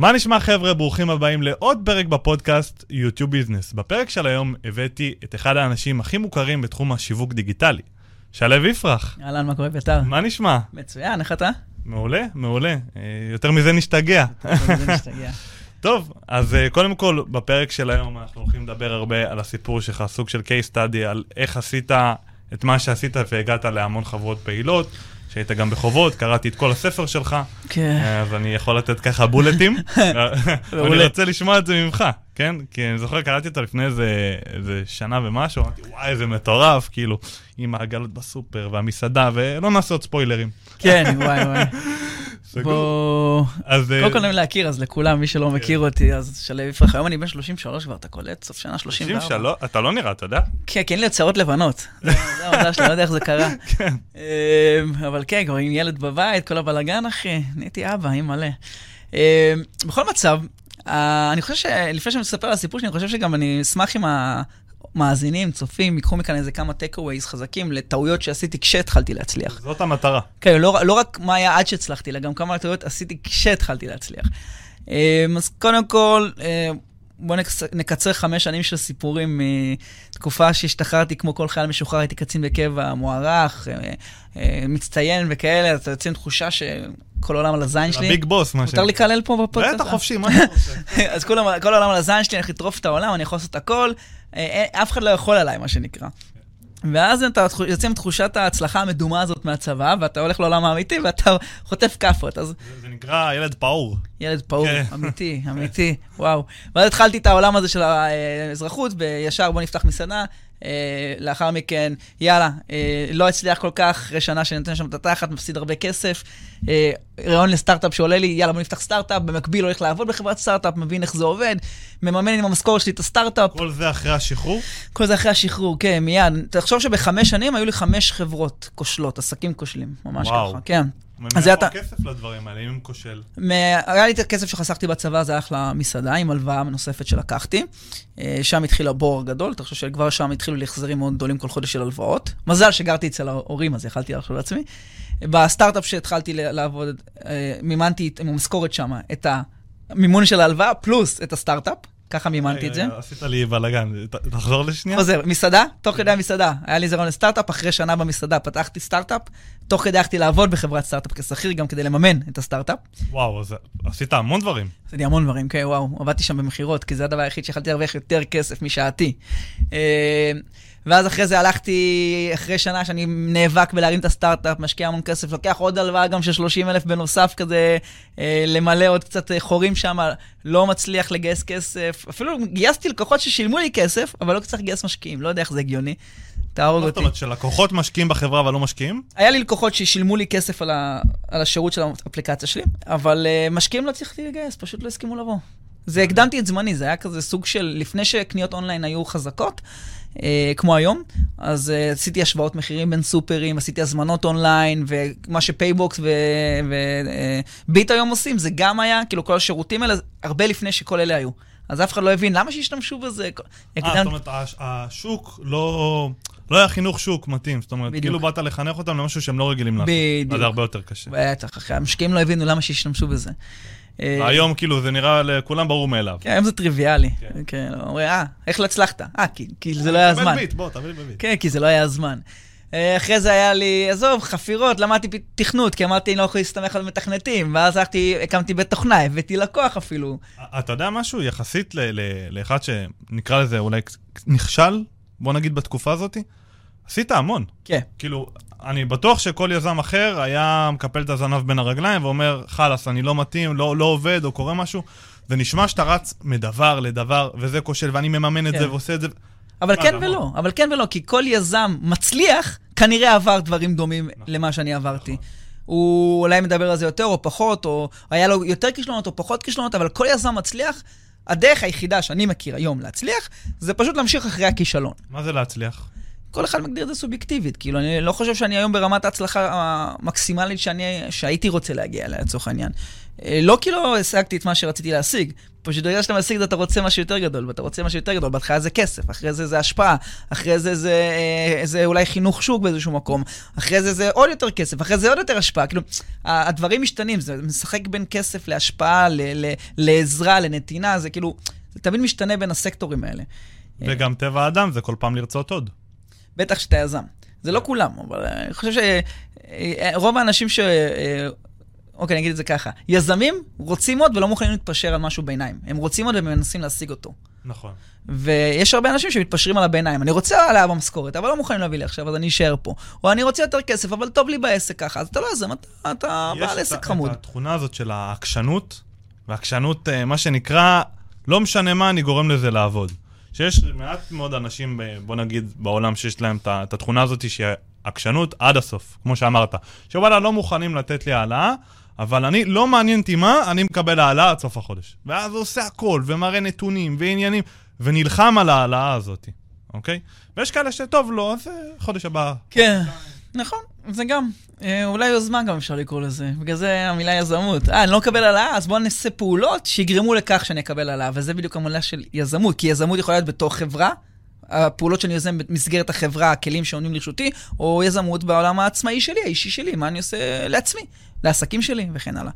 מה נשמע חבר'ה? ברוכים הבאים לעוד פרק בפודקאסט יוטיוב ביזנס. בפרק של היום הבאתי את אחד האנשים הכי מוכרים בתחום השיווק דיגיטלי, שלו יפרח. אהלן, מה קורה, ביתר? מה נשמע? מצוין, איך אתה? מעולה, מעולה. אה, יותר מזה נשתגע. זה משתגע. טוב, אז אה, קודם כל, בפרק של היום אנחנו הולכים לדבר הרבה על הסיפור שלך, סוג של case study, על איך עשית את מה שעשית והגעת להמון חברות פעילות, שהיית גם בחובות, קראתי את כל הספר שלך, כן. אה, אז אני יכול לתת ככה בולטים, ואני. רוצה לשמוע את זה ממך, כן? כי אני זוכר, קראתי אותו לפני איזה, איזה שנה ומשהו, אמרתי, וואי, איזה מטורף, כאילו, עם העגלות בסופר והמסעדה, ולא נעשה עוד ספוילרים. כן, וואי וואי. סגור. בוא... אז אה, קודם כל נעים להכיר, אז לכולם, מי שלא מכיר אותי, אז שלו יפרח. היום אני בן 33 כבר, אתה קולט? סוף שנה 34. 33, אתה לא נראה, אתה יודע? כן, כי אין לי עוד שערות לבנות. זה המזל שלי, לא יודע איך זה קרה. כן. אמ, אבל כן, כבר עם ילד בבית, כל הבלאגן, אחי, נהייתי אבא, עם מלא. אמ, בכל מצב, אה, אני חושב שלפני שאני מספר על הסיפור שלי, אני חושב שגם אני אשמח אם המאזינים, צופים, ייקחו מכאן איזה כמה takeaways חזקים לטעויות שעשיתי כשהתחלתי להצליח. זאת המטרה. כן, לא, לא רק מה היה עד שהצלחתי, אלא גם כמה טעויות עשיתי כשהתחלתי להצליח. אמ, אז קודם כל, אמ, בואו נקצר חמש שנים של סיפורים מתקופה שהשתחררתי כמו כל חייל משוחרר, הייתי קצין בקבע מוערך, אה, אה, מצטיין וכאלה, אתה יוצא עם תחושה שכל העולם על הזין שלי. הביג בוס, מה ש... מותר לקלל פה בפודקאסט? בטח, חופשי, מה אתה רוצה? אז כל העולם- על הזין שלי, אני הולך לטרוף את העולם, אני יכול לעשות הכל, אה, אה, אף אחד לא יכול עליי, מה שנקרא. ואז אתה יוצא עם תחושת ההצלחה המדומה הזאת מהצבא, ואתה הולך לעולם האמיתי, ואתה חוטף כאפות. אז זה- נקרא ילד פעור. ילד פעור, כן. אמיתי, אמיתי, וואו. ואז התחלתי את העולם הזה של האזרחות, וישר בוא נפתח מסעדה. אה, לאחר מכן, יאללה, אה, לא הצליח כל כך, אחרי שנה שאני נותן שם את התחת, מפסיד הרבה כסף. אה, רעיון לסטארט-אפ שעולה לי, יאללה, בוא נפתח סטארט-אפ, במקביל הולך לעבוד בחברת סטארט-אפ, מבין איך זה עובד, מממן עם המשכורת שלי את הסטארט-אפ. כל זה אחרי השחרור? כל זה אחרי השחרור, כן, מיד. תחשוב שבחמש שנים היו לי חמש חברות כושלות, עסקים כושלים, ממש וואו. ככה, כן. זה אתה- הכסף לדברים האלה, אם הם כושל? מ- היה לי את הכסף שחסכתי בצבא, זה הלך למסעדה עם הלוואה נוספת שלקחתי. אה, שם התחיל הבור הגדול, אתה חושב שכבר שם התחילו לי החזרים מאוד גדולים כל חודש של הלוואות. מזל שגרתי אצל ההורים, אז יכלתי לחשוב לעצמי. בסטארט-אפ שהתחלתי לעבוד, אה, מימנתי עם המשכורת שם את המימון של ההלוואה, פלוס את הסטארט-אפ, ככה מימנתי את זה. עשית לי בלאגן, תחזור לשנייה. חוזר, מסעדה, תוך כדי המסעדה. היה לי זרון לסטארט-אפ, אחרי שנה במסעדה פתחתי סטארט-אפ, תוך כדי הלכתי לעבוד בחברת סטארט-אפ כשכיר, גם כדי לממן את הסטארט-אפ. וואו, אז עשית המון דברים. עשיתי המון דברים, כן, וואו, עבדתי שם במכירות, כי זה הדבר היחיד שיכולתי להרוויח יותר כסף משעתי. אה, ואז אחרי זה הלכתי, אחרי שנה שאני נאבק בלהרים את הסטארט-אפ, משקיע המון כסף, לוקח עוד הלוואה גם של 30 אלף בנוסף כזה, אה, למלא עוד קצת אה, חורים שם, לא מצליח לגייס כסף. אפילו גייסתי לקוחות ששילמו לי כסף, אבל לא צריך לגייס משקיעים, לא יודע איך זה הגיוני. תהרוג מה זאת אותי. אומרת, שלקוחות משקיעים בחברה אבל לא משקיעים? היה לי לקוחות ששילמו לי כסף על, ה, על השירות של האפליקציה שלי, אבל uh, משקיעים לא הצלחתי לגייס, פשוט לא הסכימו לבוא. זה הקדמתי את זמני, זה היה כזה סוג של, לפני שקניות אונליין היו חזקות, uh, כמו היום, אז uh, עשיתי השוואות מחירים בין סופרים, עשיתי הזמנות אונליין, ומה שפייבוקס וביט היום עושים, זה גם היה, כאילו כל השירותים האלה, הרבה לפני שכל אלה היו. אז אף אחד לא הבין, למה שישתמשו בזה? אה, זאת אומרת, הש- השוק לא... לא היה חינוך שוק מתאים, זאת אומרת, בדיוק. כאילו באת לחנך אותם למשהו שהם לא רגילים לעשות. בדיוק. זה הרבה יותר קשה. בטח, אחי, המשקיעים לא הבינו למה שישתמשו בזה. אה, היום כאילו זה נראה לכולם ברור מאליו. כן, היום זה טריוויאלי. כן. כן, אומרים, אה, איך לא הצלחת? אה, כי, זה לא היה תקבל הזמן. ביט, בוא, תביא לי בביט. כן, כי זה לא היה הזמן. אה, אחרי זה היה לי, עזוב, חפירות, למדתי תכנות, כי אמרתי, אני לא יכול להסתמך על מתכנתים, ואז הלכתי, הקמתי בית תוכנה, הבאתי לקוח אפילו. אתה יודע משהו יחסית לאחד שנקרא לזה אולי נכשל, בוא נגיד בתקופה הזאת? עשית המון. כן. כאילו, אני בטוח שכל יזם אחר היה מקפל את הזנב בין הרגליים ואומר, חלאס, אני לא מתאים, לא, לא עובד או קורה משהו. זה נשמע שאתה רץ מדבר לדבר, וזה כושל, ואני מממן את כן. זה ועושה את זה. אבל אה, כן נכון. ולא, אבל כן ולא, כי כל יזם מצליח, כנראה עבר דברים דומים נכון. למה שאני עברתי. הוא אולי מדבר על זה יותר או פחות, או היה לו יותר כישלונות או פחות כישלונות, אבל כל יזם מצליח, הדרך היחידה שאני מכיר היום להצליח, זה פשוט להמשיך אחרי הכישלון. מה זה להצליח? כל אחד מגדיר את זה סובייקטיבית. כאילו, אני לא חושב שאני היום ברמת ההצלחה המקסימלית שאני, שהייתי רוצה להגיע אליה, לצורך העניין. אה, לא כי לא השגתי את מה שרציתי להשיג, פשוט בגלל שאתה משיג את זה, אתה רוצה משהו יותר גדול, ואתה רוצה משהו יותר גדול. בהתחלה זה כסף, אחרי זה זה השפעה, אחרי זה זה, אה, זה אולי חינוך שוק באיזשהו מקום, אחרי זה זה עוד יותר כסף, אחרי זה עוד יותר השפעה. כאילו, הדברים משתנים, זה משחק בין כסף להשפעה, ל, ל, לעזרה, לנתינה, זה כאילו, זה תמיד משתנה בין הסקטורים האלה. וגם טבע האדם זה כל פעם לרצות עוד. בטח שאתה יזם. זה לא כולם, אבל אני חושב שרוב האנשים ש... אוקיי, אני אגיד את זה ככה. יזמים רוצים עוד ולא מוכנים להתפשר על משהו ביניים. הם רוצים עוד ומנסים להשיג אותו. נכון. ויש הרבה אנשים שמתפשרים על הביניים. אני רוצה העלאה במשכורת, אבל לא מוכנים להביא לי עכשיו, אז אני אשאר פה. או אני רוצה יותר כסף, אבל טוב לי בעסק ככה. אז אתה לא יזם, אתה, אתה בעל עסק חמוד. יש את התכונה הזאת של העקשנות, והעקשנות, אה, מה שנקרא, לא משנה מה, אני גורם לזה לעבוד. שיש מעט מאוד אנשים, בוא נגיד, בעולם שיש להם את התכונה הזאת שהיא עקשנות עד הסוף, כמו שאמרת. שוואלה, לא מוכנים לתת לי העלאה, אבל אני, לא מעניין אותי מה, אני מקבל העלאה עד סוף החודש. ואז הוא עושה הכל, ומראה נתונים, ועניינים, ונלחם על ההעלאה הזאת, אוקיי? ויש כאלה שטוב לו, אז אה, חודש הבא. כן, נכון, זה גם. אה, אולי יוזמה גם אפשר לקרוא לזה, בגלל זה המילה יזמות. אה, אני לא מקבל העלאה, אז בואו נעשה פעולות שיגרמו לכך שאני אקבל העלאה, וזה בדיוק המילה של יזמות, כי יזמות יכולה להיות בתוך חברה, הפעולות שאני יוזם במסגרת החברה, הכלים שעונים לרשותי, או יזמות בעולם העצמאי שלי, האישי שלי, מה אני עושה לעצמי, לעסקים שלי וכן הלאה.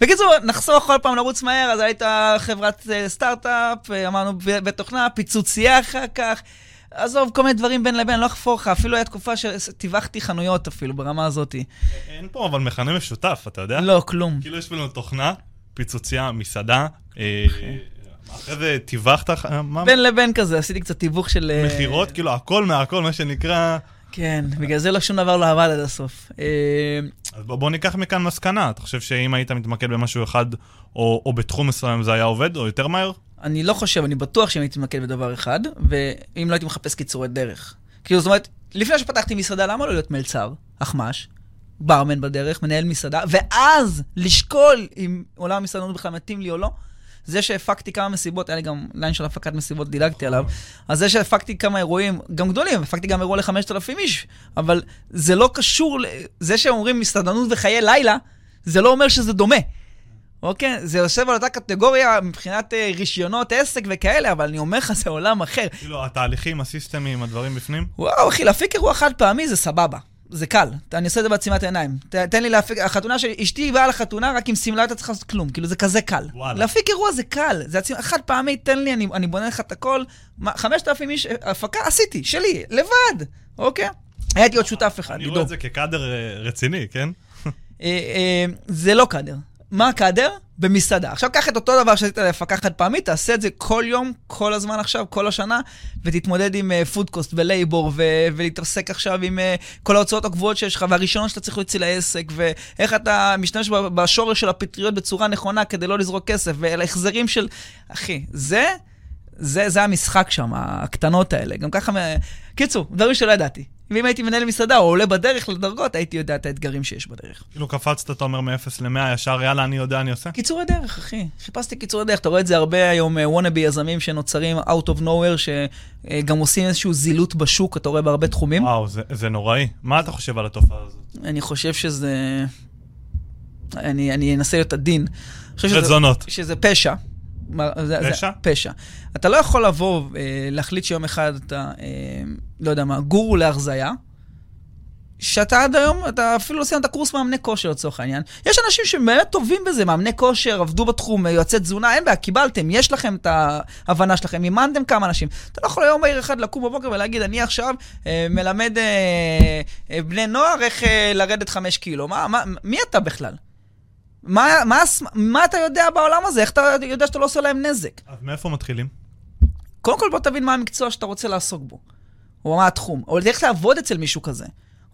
בקיצור, נחסוך כל פעם לרוץ מהר, אז היית חברת אה, סטארט-אפ, אה, אמרנו בתוכנה, פיצוצייה אחר כך. עזוב, כל מיני דברים בין לבין, לא אחפור לך, אפילו הייתה תקופה שטיווחתי חנויות אפילו, ברמה הזאת. אין פה אבל מכנה משותף, אתה יודע? לא, כלום. כאילו יש לנו תוכנה, פיצוצייה, מסעדה, אה, אחרי זה טיווחת? בין לבין כזה, עשיתי קצת תיווך של... אה, מכירות? כאילו הכל מהכל, מה שנקרא... כן, בגלל זה לא שום דבר לא עבד עד הסוף. אה, אז בוא, ניקח מכאן מסקנה. אתה חושב שאם היית מתמקד במשהו אחד, או בתחום מסוים זה היה עובד, או יותר מהר? אני לא חושב, אני בטוח שאם הייתי מתמקד בדבר אחד, ואם לא הייתי מחפש קיצורי דרך. כאילו, זאת אומרת, לפני שפתחתי מסעדה, למה לא להיות מלצר, אחמ"ש, ברמן בדרך, מנהל מסעדה, ואז לשקול אם עולם המסעדנות בכלל מתאים לי או לא? זה שהפקתי כמה מסיבות, היה לי גם ליין של הפקת מסיבות, דילגתי עליו, אז זה שהפקתי כמה אירועים, גם גדולים, הפקתי גם אירוע ל-5,000 איש, אבל זה לא קשור, זה שאומרים מסעדנות וחיי לילה, זה לא אומר שזה דומה. אוקיי? זה יושב על אותה קטגוריה מבחינת uh, רישיונות עסק וכאלה, אבל אני אומר לך, זה עולם אחר. כאילו, התהליכים, הסיסטמים, הדברים בפנים? וואו, אחי, להפיק אירוע חד פעמי זה סבבה. זה קל, אני עושה את זה בעצימת עיניים. ת, תן לי להפיק, החתונה שלי, אשתי באה לחתונה רק עם שמלה, אתה צריך לעשות כלום, כאילו זה כזה קל. וואלה. להפיק אירוע זה קל, זה עצמי, חד פעמי, תן לי, אני, אני בונה לך את הכל. חמשת אלפים איש, הפקה עשיתי, שלי, לבד, אוקיי? הייתי עוד שותף אחד, אני רואה את זה כקאדר אה, רציני, כן? אה, אה, זה לא קאדר. מה הקאדר? במסעדה. עכשיו קח את אותו דבר שעשית להפקה חד פעמית, תעשה את זה כל יום, כל הזמן עכשיו, כל השנה, ותתמודד עם food cost ו labor, ולהתעסק עכשיו עם uh, כל ההוצאות הקבועות שיש לך, והראשונות שאתה צריך להוציא לעסק, ואיך אתה משתמש בשורש של הפטריות בצורה נכונה כדי לא לזרוק כסף, ולהחזרים של... אחי, זה... זה, זה המשחק שם, הקטנות האלה. גם ככה, קיצור, דברים שלא ידעתי. ואם הייתי מנהל מסעדה או עולה בדרך לדרגות, הייתי יודע את האתגרים שיש בדרך. כאילו קפצת, אתה אומר, מ-0 ל-100, ישר, יאללה, אני יודע, אני עושה? קיצורי דרך, אחי. חיפשתי קיצורי דרך. אתה רואה את זה הרבה היום, וונאבי אה, יזמים שנוצרים out of nowhere, שגם עושים איזשהו זילות בשוק, אתה רואה בהרבה תחומים. וואו, זה, זה נוראי. מה אתה חושב על התופעה הזאת? אני חושב שזה... אני, אני אנסה להיות עדין. זה זונות. שזה פשע. פשע? פשע. אתה לא יכול לבוא, אה, להחליט שיום אחד אתה, אה, לא יודע מה, גורו להרזייה, שאתה עד היום, אתה אפילו לא סיימת קורס מאמני כושר לצורך העניין. יש אנשים שבאמת טובים בזה, מאמני כושר, עבדו בתחום, יועצי תזונה, אין בעיה, קיבלתם, יש לכם את ההבנה שלכם, אימנתם כמה אנשים. אתה לא יכול היום בעיר אחד לקום בבוקר ולהגיד, אני עכשיו אה, מלמד אה, אה, בני נוער איך אה, לרדת חמש קילו. מה, מה, מי אתה בכלל? מה, מה, מה אתה יודע בעולם הזה? איך אתה יודע שאתה לא עושה להם נזק? אז מאיפה מתחילים? קודם כל בוא תבין מה המקצוע שאתה רוצה לעסוק בו, או מה התחום, או איך לעבוד אצל מישהו כזה.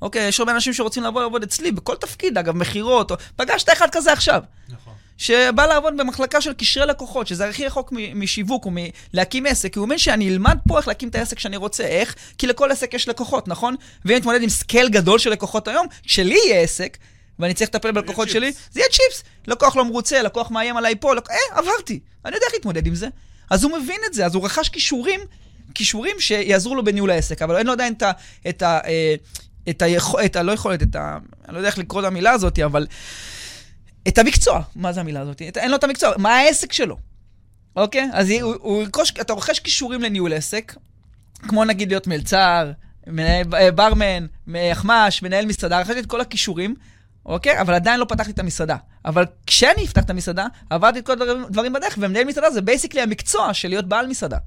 אוקיי, יש הרבה אנשים שרוצים לבוא לעבוד אצלי, בכל תפקיד, אגב, מכירות, או... פגשת אחד כזה עכשיו. נכון. שבא לעבוד במחלקה של קשרי לקוחות, שזה הכי רחוק משיווק או מלהקים עסק, כי הוא אומר שאני אלמד פה איך להקים את העסק שאני רוצה. איך? כי לכל עסק יש לקוחות, נכון? ואם נתמודד עם scale גדול של לקוחות היום, כשלי יהיה עסק, ואני צריך לטפל בלקוחות שלי, זה יהיה צ'יפס. לקוח לא מרוצה, לקוח מאיים עליי פה, לק... אה, עברתי. אני יודע איך להתמודד עם זה. אז הוא מבין את זה, אז הוא רכש כישורים כישורים שיעזרו לו בניהול העסק, אבל אין לו עדיין את ה... את ה... אה, את היכולת, את ה... לא יכולת, את ה... אני לא יודע איך לקרוא את המילה הזאת, אבל... את המקצוע. מה זה המילה הזאת? אין לו את המקצוע. מה העסק שלו? אוקיי? אז הוא, הוא ירכוש, אתה רוכש כישורים לניהול עסק, כמו נגיד להיות מלצר, אה, ברמן, אחמ"ש, מנהל מסעדה, רכשתי את כל הכישורים, אוקיי? אבל עדיין לא פתחתי את המסעדה. אבל כשאני אפתח את המסעדה, עברתי את כל הדברים, דברים בדרך, ומנהל מסעדה זה basically המקצוע של להיות בעל מסעדה.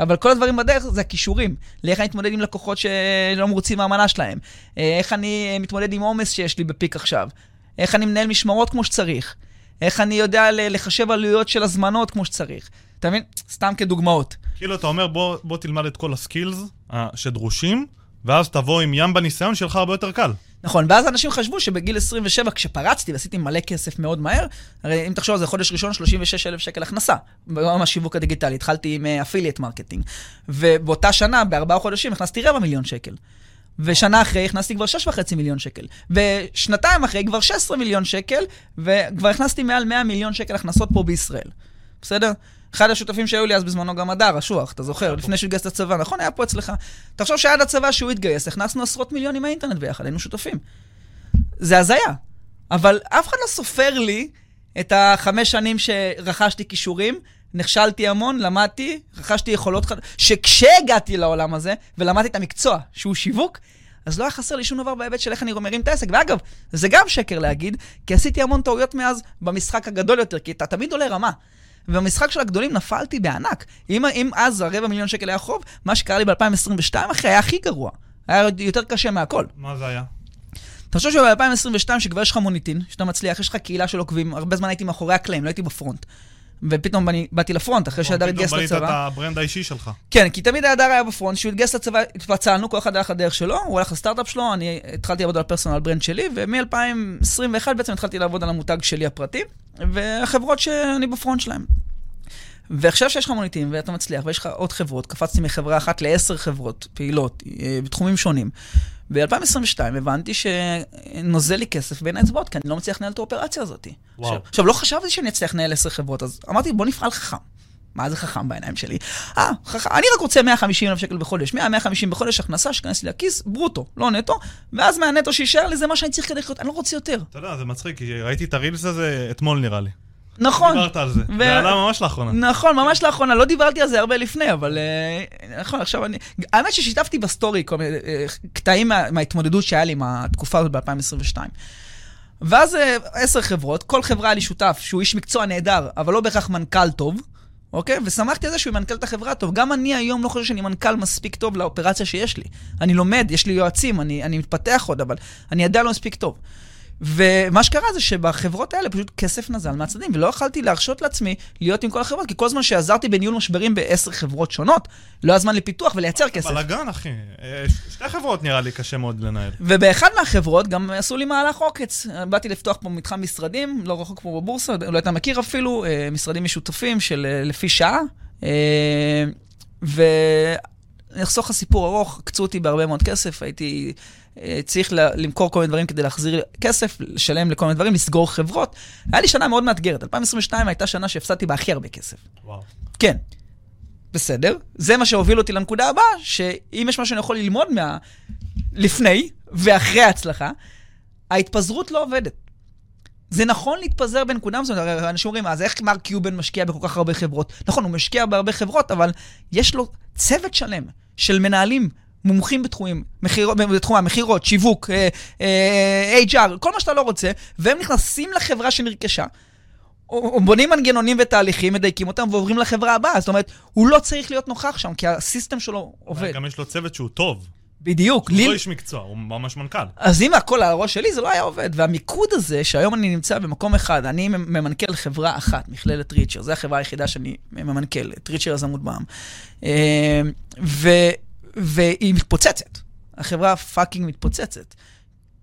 אבל כל הדברים בדרך זה הכישורים. לאיך אני מתמודד עם לקוחות שלא מרוצים מהמנה שלהם. אה, איך אני מתמודד עם עומס שיש לי ב peak עכשיו. איך אני מנהל משמרות כמו שצריך. איך אני יודע לחשב עלויות של הזמנות כמו שצריך. אתה מבין? סתם כדוגמאות. כאילו, אתה אומר, בוא, בוא תלמד את כל ה skills uh, שדרושים, ואז תבוא עם ים בניסיון, שיהיה לך הרבה יותר קל. נכון, ואז אנשים חשבו שבגיל 27, כשפרצתי ועשיתי מלא כסף מאוד מהר, הרי אם תחשוב על זה, חודש ראשון, 36,000 שקל הכנסה, בעולם השיווק הדיגיטלי, התחלתי עם affiliate uh, marketing, ובאותה שנה, בארבעה חודשים, הכנסתי רבע מיליון שקל. ושנה אחרי הכנסתי כבר 6.5 מיליון שקל. ושנתיים אחרי כבר 16 מיליון שקל, וכבר הכנסתי מעל 100 מיליון שקל הכנסות פה בישראל. בסדר? אחד השותפים שהיו לי אז בזמנו גם הדר, אשוח, אתה זוכר? לפני שהוא התגייס לצבא, נכון? היה פה אצלך. תחשוב שעד הצבא שהוא התגייס, הכנסנו עשרות מיליונים מהאינטרנט ביחד, היינו שותפים. זה הזיה. אבל אף אחד לא סופר לי את החמש שנים שרכשתי כישורים, נכשלתי המון, למדתי, רכשתי יכולות חדשות, שכשהגעתי לעולם הזה, ולמדתי את המקצוע, שהוא שיווק, אז לא היה חסר לי שום דבר בהיבט של איך אני מרים את העסק. ואגב, זה גם שקר להגיד, כי עשיתי המון טעויות מאז במשחק הגדול יותר, כי אתה תמיד עולה רמה. ובמשחק של הגדולים נפלתי בענק. אם, אם אז הרבע מיליון שקל היה חוב, מה שקרה לי ב-2022 אחרי היה הכי גרוע. היה יותר קשה מהכל. מה זה היה? תחשוב שב-2022, שכבר יש לך מוניטין, שאתה מצליח, יש לך קהילה של עוקבים, הרבה זמן הייתי מאחורי הקלעים, לא הייתי בפרונט. ופתאום באני, באתי לפרונט, אחרי שהדר התגייס לצבא. פתאום בנית את ה brand האישי שלך. כן, כי תמיד הדר היה ב front, כשהוא התגייס לצבא, התפצלנו, כל אחד הלך לדרך שלו, הוא הלך לסטארט-אפ שלו, אני התחלתי לעבוד על ה personal brand שלי, ומ-2021 בעצם התחלתי לעבוד על המותג שלי הפרטי, והחברות שאני ב front שלהם. ועכשיו שיש לך מוניטין ואתה מצליח ויש לך עוד חברות, קפצתי מחברה אחת לעשר חברות פעילות אה, בתחומים שונים. ב-2022 הבנתי שנוזל לי כסף בין האצבעות, כי אני לא מצליח לנהל את האופרציה הזאת. עכשיו, עכשיו, לא חשבתי שאני אצליח לנהל עשר חברות, אז אמרתי, בוא נפעל חכם. מה זה חכם בעיניים שלי? אה, חכם, אני רק רוצה 150 אלף שקל בחודש, 100, 150 בחודש הכנסה שנכנס לי לכיס, ברוטו, לא נטו, ואז מהנטו שיישאר לי זה מה שאני צריך כדי לחיות, אני לא רוצה יותר. אתה יודע, זה מצחיק, כי ראיתי את ה reels הזה אתמול נראה לי. נכון. דיברת על זה. ו... זה עלה ממש לאחרונה. נכון, ממש לאחרונה. לא דיברתי על זה הרבה לפני, אבל uh, נכון, עכשיו אני... האמת ששיתפתי בסטורי כל מיני uh, קטעים מה, מההתמודדות שהיה לי עם התקופה הזאת ב-2022. ואז uh, עשר חברות, כל חברה היה לי שותף שהוא איש מקצוע נהדר, אבל לא בהכרח מנכ"ל טוב, אוקיי? ושמחתי על זה שהוא מנכ"ל את החברה טוב. גם אני היום לא חושב שאני מנכ"ל מספיק טוב לאופרציה שיש לי. אני לומד, יש לי יועצים, אני, אני מתפתח עוד, אבל אני עדיין לא מספיק טוב. ומה שקרה זה שבחברות האלה פשוט כסף נזל מהצדדים, ולא יכלתי להרשות לעצמי להיות עם כל החברות, כי כל זמן שעזרתי בניהול משברים בעשר חברות שונות, לא היה זמן לפיתוח ולייצר כסף. בלאגן, אחי. אה, שתי חברות נראה לי קשה מאוד לנהל. ובאחד מהחברות גם עשו לי מהלך עוקץ. באתי לפתוח פה מתחם משרדים, לא רחוק פה בבורסה, אולי אתה מכיר אפילו, אה, משרדים משותפים של אה, לפי שעה. ו... אני אחסוך לך סיפור ארוך, קצו אותי בהרבה מאוד כסף, הייתי צריך למכור כל מיני דברים כדי להחזיר כסף, לשלם לכל מיני דברים, לסגור חברות. היה לי שנה מאוד מאתגרת. 2022 הייתה שנה שהפסדתי בה הכי הרבה כסף. וואו. כן. בסדר. זה מה שהוביל אותי לנקודה הבאה, שאם יש משהו שאני יכול ללמוד מה... לפני ואחרי ההצלחה, ההתפזרות לא עובדת. זה נכון להתפזר בנקודה מסוימת, אנשים אומרים, אז איך מר קיובן משקיע בכל כך הרבה חברות? נכון, הוא משקיע בהרבה חברות, אבל יש לו צוות שלם של מנהלים מומחים בתחומים, מחיר, בתחום המכירות, שיווק, אה, אה, HR, כל מה שאתה לא רוצה, והם נכנסים לחברה שנרכשה, בונים מנגנונים ותהליכים, מדייקים אותם ועוברים לחברה הבאה. זאת אומרת, הוא לא צריך להיות נוכח שם, כי הסיסטם שלו עובד. גם יש לו צוות שהוא טוב. בדיוק. הוא לי... לא איש מקצוע, הוא ממש מנכ"ל. אז אם הכל על הראש שלי, זה לא היה עובד. והמיקוד הזה, שהיום אני נמצא במקום אחד, אני ממנכ"ל חברה אחת, מכללת ריצ'ר, זו החברה היחידה שאני ממנכ"ל, את ריצ'ר יזמות בעם. אה, ו... והיא מתפוצצת. החברה fucking מתפוצצת.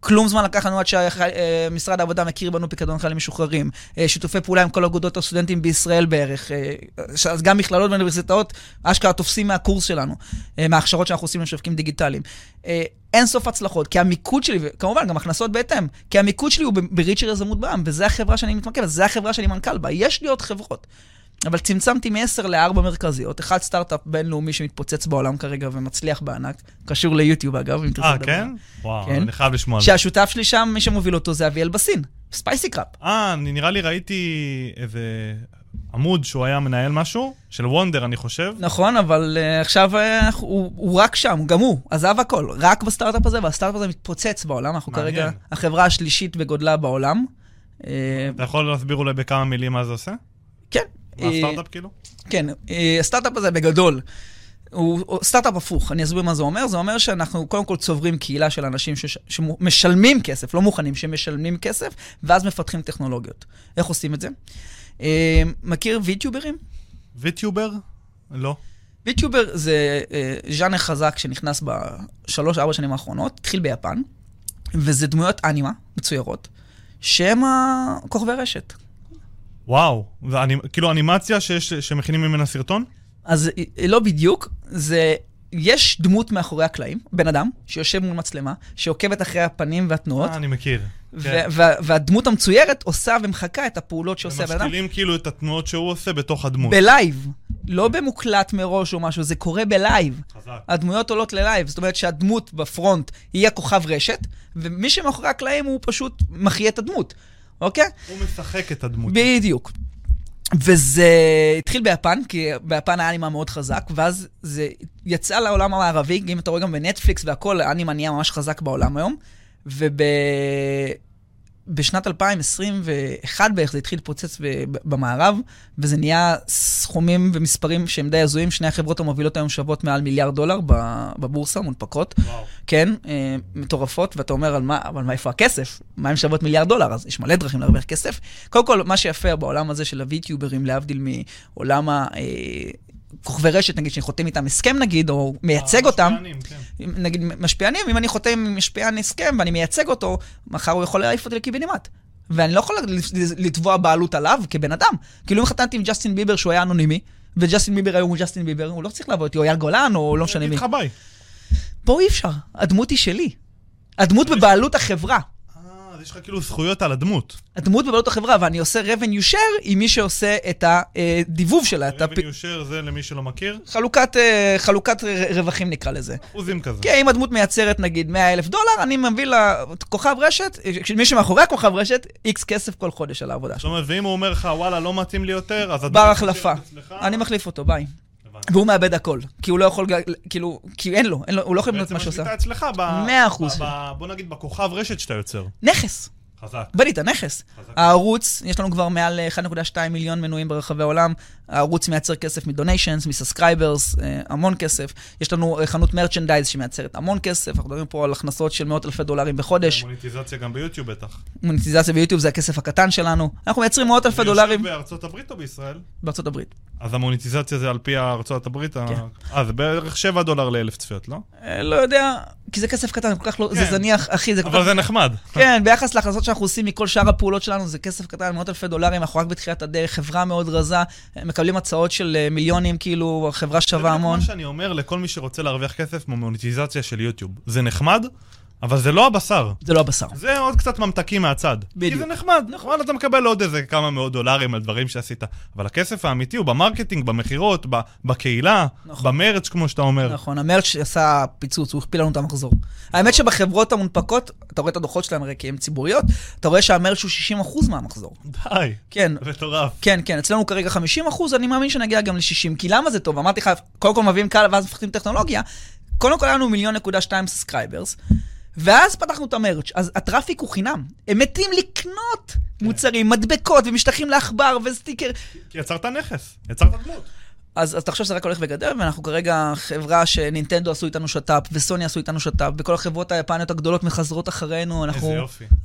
כלום זמן לקח לנו עד שמשרד העבודה מכיר בנו פיקדון חיילים משוחררים. אה, שיתופי פעולה עם כל אגודות הסטודנטים בישראל בערך. אה, אז גם מכללות ואוניברסיטאות, אשכרה תופסים מהקורס שלנו, אה, מההכשרות שאנחנו עושים למשווקים דיגיטליים. אין סוף הצלחות, כי המיקוד שלי, וכמובן גם הכנסות בהתאם, כי המיקוד שלי הוא בריצ'ר יזמות בעם, וזו החברה שאני מתמקד, וזו החברה שאני מנכ"ל בה. יש לי עוד חברות. אבל צמצמתי מ-10 ל-4 מרכזיות. אחד סטארט-אפ בינלאומי שמתפוצץ בעולם כרגע ומצליח בענק, קשור ליוטיוב אגב, אם תרצה אה, לדבר. כן? וואו, כן. אני חייב לשמוע על זה. שהשותף שלי שם, מי שמוביל אותו זה אביאל בסין, ספייסי קראפ. אה, אני נראה לי ראיתי איזה עמוד שהוא היה מנהל משהו, של וונדר, אני חושב. נכון, אבל uh, עכשיו uh, הוא, הוא רק שם, גם הוא, עזב הכל, רק בסטארט-אפ הזה, והסטארט-אפ הזה מתפוצץ בעולם, אנחנו מעניין. כרגע החברה השלישית בגודלה בעולם. אה, אתה יכול להסביר אולי בכמה מילים מה זה עושה? כן. אה, הסטארט-אפ כאילו? כן, אה, הסטארט-אפ הזה בגדול, הוא הוא סטארט-אפ הפוך, אני אסביר מה זה אומר. זה אומר שאנחנו קודם כל צוברים קהילה של אנשים שש- שמשלמים כסף, לא מוכנים, שמשלמים כסף, ואז מפתחים טכנולוגיות. איך עושים את זה? אה, מכיר ויטיוברים? ויטיובר? לא. ויטיובר זה אה, ז'אנר חזק שנכנס בשלוש-ארבע שנים האחרונות, התחיל ביפן, וזה דמויות אנימה מצוירות, שהם הכוכבי רשת. וואו, זה אנימ- כאילו אנימציה שיש- שמכינים ממנה סרטון? אז אה, לא בדיוק, זה... יש דמות מאחורי הקלעים, בן אדם, שיושב מול מצלמה, שעוקבת אחרי הפנים והתנועות, אה, אני מכיר. כן. וה- והדמות המצוירת עושה ומחקה את הפעולות שעושה הבן אדם. ומשתילים כאילו את התנועות שהוא עושה בתוך הדמות. בלייב, לא במוקלט מראש או משהו, זה קורה בלייב. חזק. הדמויות עולות ללייב, זאת אומרת שהדמות בפרונט היא הכוכב רשת, ומי שמאחורי הקלעים הוא פשוט מחיה את הדמות, אוקיי? הוא משחק את הדמות. בדיוק. וזה התחיל ביפן, כי ביפן היה אנימה מאוד חזק, ואז זה יצא לעולם המערבי, אם אתה רואה גם בנטפליקס והכל, האנימה נהיה ממש חזק בעולם היום. ובשנת 2021 בערך זה התחיל להתפוצץ במערב, וזה נהיה סכומים ומספרים שהם די הזויים. שני החברות המובילות היום שוות מעל מיליארד דולר בבורסה, מונפקות. וואו. כן, אה, מטורפות, ואתה אומר, על מה, אבל מה, איפה הכסף? מה הן שוות מיליארד דולר? אז יש מלא דרכים להרוויח כסף. קודם כל, מה שיפה בעולם הזה של הוויטיוברים, להבדיל מעולם הכוכבי רשת, נגיד, שאני חותם איתם הסכם נגיד, או מייצג אותם, המשפיענים, כן. נגיד משפיענים, אם אני חותם עם משפיען הסכם ואני מייצג אותו, מחר הוא יכול להעיף אותי לקיבינימט. ואני לא יכול לתבוע בעלות עליו כבן אדם. כאילו אם חתמתי עם ג'סטין ביבר שהוא היה אנונימי, וג'סטין ביבר היום הוא ג'סטין ביבר, הוא לא צריך לעבוד איתי, או אייל גולן, או לא משנה מי. פה אי אפשר, הדמות היא שלי. הדמות בבעלות החברה. אז יש לך כאילו זכויות על הדמות. הדמות בבעלות החברה, ואני עושה revenue share עם מי שעושה את הדיבוב שלה, הפ... revenue share זה למי שלא מכיר, חלוקת, אה, חלוקת רווחים נקרא לזה. אחוזים כזה. כן, אם הדמות מייצרת נגיד 100 אלף דולר, אני מביא לכוכב רשת, אה, מי שמאחורי הכוכב רשת, איקס כסף כל חודש על העבודה זאת שלו. אומרת, ואם הוא אומר לך, וואלה, לא מתאים לי יותר, אז... בר הדמות החלפה. נשארת אצלך. אני מחליף אותו, ביי. והוא מאבד הכל, כי הוא לא יכול, כאילו, כי אין לו, אין לו הוא לא יכול לבנות בעצם מה שהוא עושה. השליטה אצלך, ב- מאה אחוז. ב- ב- בוא נגיד בכוכב רשת שאתה יוצר. נכס. חזק. בנית נכס. חזק. הערוץ, יש לנו כבר מעל אה, 1.2 מיליון מנויים ברחבי העולם. הערוץ מייצר כסף מ donations, מ subscribers, אה, המון כסף. יש לנו אה, חנות merchandise שמייצרת המון כסף. אנחנו מדברים פה על הכנסות של מאות אלפי דולרים בחודש. מוניטיזציה גם ביוטיוב בטח. מוניטיזציה ביוטיוב זה הכסף הקטן שלנו. אנחנו מייצרים מאות אלפי דולרים בארצות הברית או בישראל? בארצות הברית. אז המוניטיזציה זה על פי ארצות הברית? כן. אה, זה בערך 7 דולר לאלף צפיות, לא? אה, לא יודע, כי זה כסף קטן, כל כך לא, זה כן. זניח, אחי, זה כל כך... אבל זה נחמד. כן, ביחס להכנסות שאנחנו עושים מכל שאר הפעולות שלנו, זה כסף קטן, מאות אלפי דולרים, אנחנו רק בתחילת הדרך, חברה מאוד רזה, מקבלים הצעות של אה, מיליונים, כאילו, החברה זה שווה המון. מה שאני אומר לכל מי שרוצה להרוויח כסף ממוניטיזציה של יוטיוב. זה נחמד, אבל זה לא הבשר. זה לא הבשר. זה עוד קצת ממתקים מהצד. בדיוק. כי זה נחמד, נכון, אתה מקבל עוד איזה כמה מאות דולרים על דברים שעשית. אבל הכסף האמיתי הוא ב marketing, במכירות, בקהילה, נכון. ב merch, כמו שאתה אומר. נכון, ה merch עשה פיצוץ, הוא הכפיל לנו את המחזור. האמת שבחברות המונפקות, אתה רואה את הדוחות שלהם הרי כי הן ציבוריות, אתה רואה שה merch הוא 60% מהמחזור. די, כן, מטורף. כן, כן, אצלנו כרגע 50 אחוז, אני מאמין שנגיע גם ל-60. כי למה זה טוב? אמרתי לך, קודם כל מביאים קהל ואז מפתחים טכנולוגיה. קודם כל היה לנו מיליון נקודה שתיים subscribers, ואז פתחנו את ה merch. אז ה traffic הוא חינם. הם מתים לקנות מוצרים, מדבקות ומשטחים לעכבר וסטיקר. כי יצרת נכס, יצרת דמות. אז, אז תחשוב שזה רק הולך וגדל, ואנחנו כרגע חברה שנינטנדו עשו איתנו שת"פ, וסוני עשו איתנו שת"פ, וכל החברות היפניות הגדולות מחזרות אחרינו, אנחנו.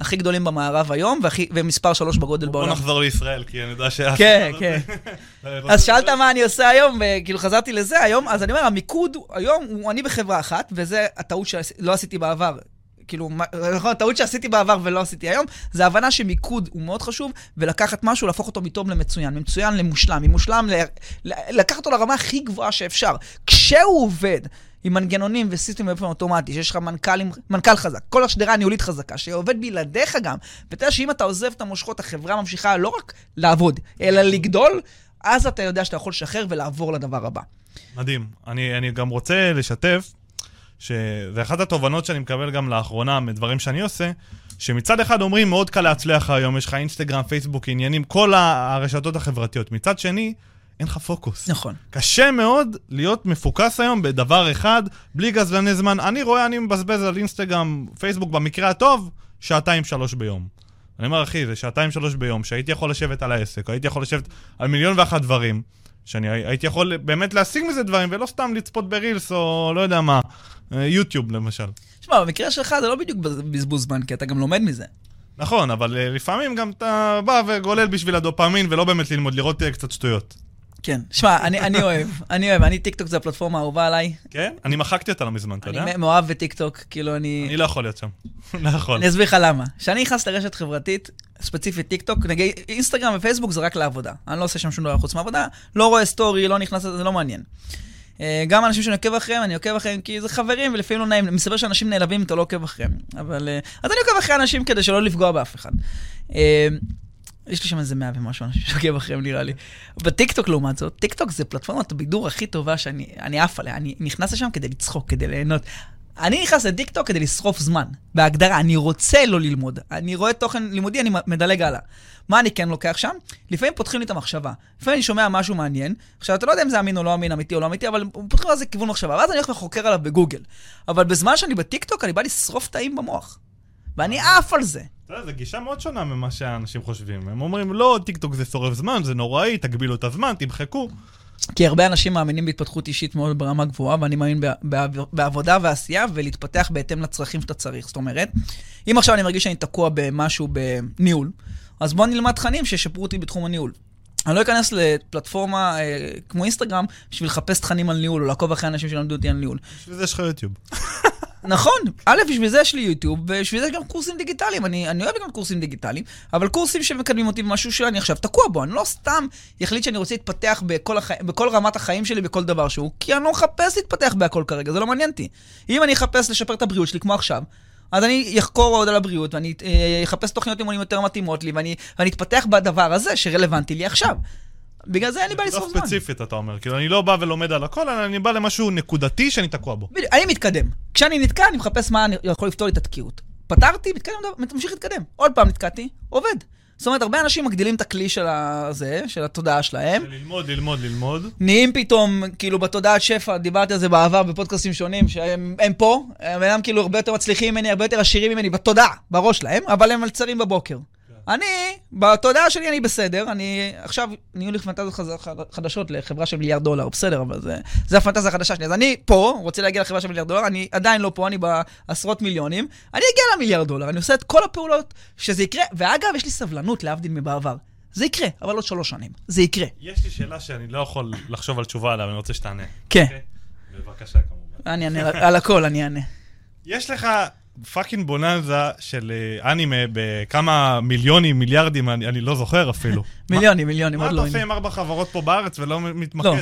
הכי גדולים במערב היום, והכי, ומספר שלוש בגודל בוא בעולם. נחזור לישראל, כי אני יודע ש... כן, כן. אז שאלת מה אני עושה היום, וכאילו חזרתי לזה היום, אז אני אומר, המיקוד היום הוא אני בחברה אחת, וזה הטעות שלא עשיתי בעבר. כאילו, נכון, הטעות שעשיתי בעבר ולא עשיתי היום, זה ההבנה שמיקוד הוא מאוד חשוב, ולקחת משהו, להפוך אותו מטוב למצוין, ממצוין למושלם, ממושלם, ל... לקחת אותו לרמה הכי גבוהה שאפשר. כשהוא עובד עם מנגנונים וסיסטמים באופן אוטומטי, שיש לך מנכ"לים, מנכ"ל חזק, כל השדרה הניהולית חזקה, שעובד בלעדיך גם, ואתה יודע שאם אתה עוזב את המושכות, החברה ממשיכה לא רק לעבוד, אלא לגדול, אז אתה יודע שאתה יכול לשחרר ולעבור לדבר הבא. מדהים. אני, אני גם רוצה לשתף, שזה אחת התובנות שאני מקבל גם לאחרונה מדברים שאני עושה, שמצד אחד אומרים, מאוד קל להצליח היום, יש לך אינסטגרם, פייסבוק, עניינים, כל הרשתות החברתיות. מצד שני, אין לך פוקוס. נכון. קשה מאוד להיות מפוקס היום בדבר אחד, בלי גזלני זמן. אני רואה, אני מבזבז על אינסטגרם, פייסבוק, במקרה הטוב, שעתיים-שלוש ביום. אני אומר, אחי, זה שעתיים-שלוש ביום, שהייתי יכול לשבת על העסק, הייתי יכול לשבת על מיליון ואחת דברים, שאני הייתי יכול באמת להשיג מזה דברים, ולא סתם לצפות ברילס, או לא יודע מה, יוטיוב למשל. תשמע, במקרה שלך זה לא בדיוק בזבוז זמן, כי אתה גם לומד מזה. נכון, אבל אה, לפעמים גם אתה בא וגולל בשביל הדופמין, ולא באמת ללמוד, לראות אה, קצת שטויות. כן. שמע, אני, אני אוהב, אני אוהב, אני טיקטוק זה הפלטפורמה האהובה עליי. כן? אני מחקתי אותה לא מזמן, אתה יודע? אני מאוהב בטיקטוק, כאילו אני... אני לא יכול להיות שם. לא יכול. אני אסביר לך למה. כשאני נכנס לרשת חברתית, ספציפית טיקטוק, נגיד אינסטגרם ופייסבוק זה רק לעבודה. אני לא עושה שם שום דבר חוץ מעבודה, לא רואה סטורי, לא נכנס לזה, זה לא מעניין. אה, גם אנשים שאני עוקב אחריהם, אני עוקב אחריהם כי זה חברים ולפעמים לא נעים, מסתבר שאנשים נעלבים אם אתה לא עוקב אחריהם. אבל... אה, אז אני עוקב אחרי אנשים כדי שלא לפגוע באף אחד. אה, יש לי שם איזה מאה ומשהו אנשים שעוקב אחריהם נראה לי. בטיקטוק לעומת זאת, טיקטוק זה פלטפורמת הבידור הכי טובה שאני עף עליה. אני נכנס לשם כדי לצחוק, כדי ליהנות. אני נכנס לטיקטוק כדי לשרוף זמן, בהגדרה, אני רוצה לא ללמוד. אני רואה תוכן לימודי, אני מדלג הלאה. מה אני כן לוקח שם? לפעמים פותחים לי את המחשבה. לפעמים אני שומע משהו מעניין, עכשיו אתה לא יודע אם זה אמין או לא אמין, אמיתי או לא אמיתי, אבל פותחים על זה כיוון מחשבה, ואז אני הולך וחוקר עליו בגוגל. אבל בזמן שאני בטיקטוק, אני בא לשרוף תאים במוח. ואני עף על זה. זו גישה מאוד שונה ממה שהאנשים חושבים. הם אומרים, לא, טיקטוק זה שורף זמן, זה נוראי, תגבילו את הזמן, תמחקו. כי הרבה אנשים מאמינים בהתפתחות אישית מאוד ברמה גבוהה, ואני מאמין בעבודה ועשייה ולהתפתח בהתאם לצרכים שאתה צריך. זאת אומרת, אם עכשיו אני מרגיש שאני תקוע במשהו בניהול, אז בוא נלמד תכנים שישפרו אותי בתחום הניהול. אני לא אכנס לפלטפורמה אה, כמו אינסטגרם בשביל לחפש תכנים על ניהול, או לעקוב אחרי אנשים שלמדו אותי על ניהול. בשביל זה יש לך יוטיוב. נכון, א', בשביל זה יש לי יוטיוב, ובשביל זה יש גם קורסים דיגיטליים. אני, אני אוהב גם קורסים דיגיטליים, אבל קורסים שמקדמים אותי במשהו שאני עכשיו תקוע בו. אני לא סתם אחליט שאני רוצה להתפתח בכל, הח... בכל רמת החיים שלי, בכל דבר שהוא, כי אני לא מחפש להתפתח בהכל כרגע, זה לא מעניין אותי. אם אני אחפש לשפר את הבריאות שלי, כמו עכשיו, אז אני אחקור עוד על הבריאות, ואני אה, אחפש תוכניות אימונים יותר מתאימות לי, ואני, ואני אתפתח בדבר הזה שרלוונטי לי עכשיו. בגלל זה אין לי בעיה לשרוף זמן. ספציפית, אתה אומר. כאילו, אני לא בא ולומד על הכל, אלא אני בא למשהו נקודתי שאני תקוע בו. בדיוק, אני מתקדם. כשאני נתקע, אני מחפש מה אני יכול לפתור לי את התקיעות. פתרתי, מתקדם, ממשיך להתקדם. עוד פעם נתקעתי, עובד. זאת אומרת, הרבה אנשים מגדילים את הכלי של הזה, של התודעה שלהם. של ללמוד, ללמוד, ללמוד. נהיים פתאום, כאילו, בתודעת שפע, דיברתי על זה בעבר בפודקאסטים שונים, שהם פה, הם אינם כאילו הרבה יותר מצליחים ממני, הרבה יותר עשירים ממני בתודעה, בראש שלהם, אבל הם מלצרים בבוקר. אני, בתודעה שלי אני בסדר, אני עכשיו, נהיו לי פנטזיות חדשות לחברה של מיליארד דולר, בסדר, אבל זה, זה הפנטזיה החדשה שלי. אז אני פה, רוצה להגיע לחברה של מיליארד דולר, אני עדיין לא פה, אני בעשרות מיליונים, אני אגיע למיליארד דולר, אני עושה את כל הפעולות שזה יקרה, ואגב, יש לי סבלנות להבדיל מבעבר. זה יקרה, אבל עוד שלוש שנים. זה יקרה. יש לי שאלה שאני לא יכול לחשוב על תשובה עליה, אני רוצה שתענה. כן. Okay? אוקיי? בבקשה, כמובן. אני אענה על הכל, אני אענה. יש לך fucking בוננזה של אה, אנימה בכמה מיליונים, מיליארדים, אני, אני לא זוכר אפילו. מיליונים, מיליונים, עוד לא. מה אתה עושה עם ארבע חברות פה בארץ ולא מתמקד? לא.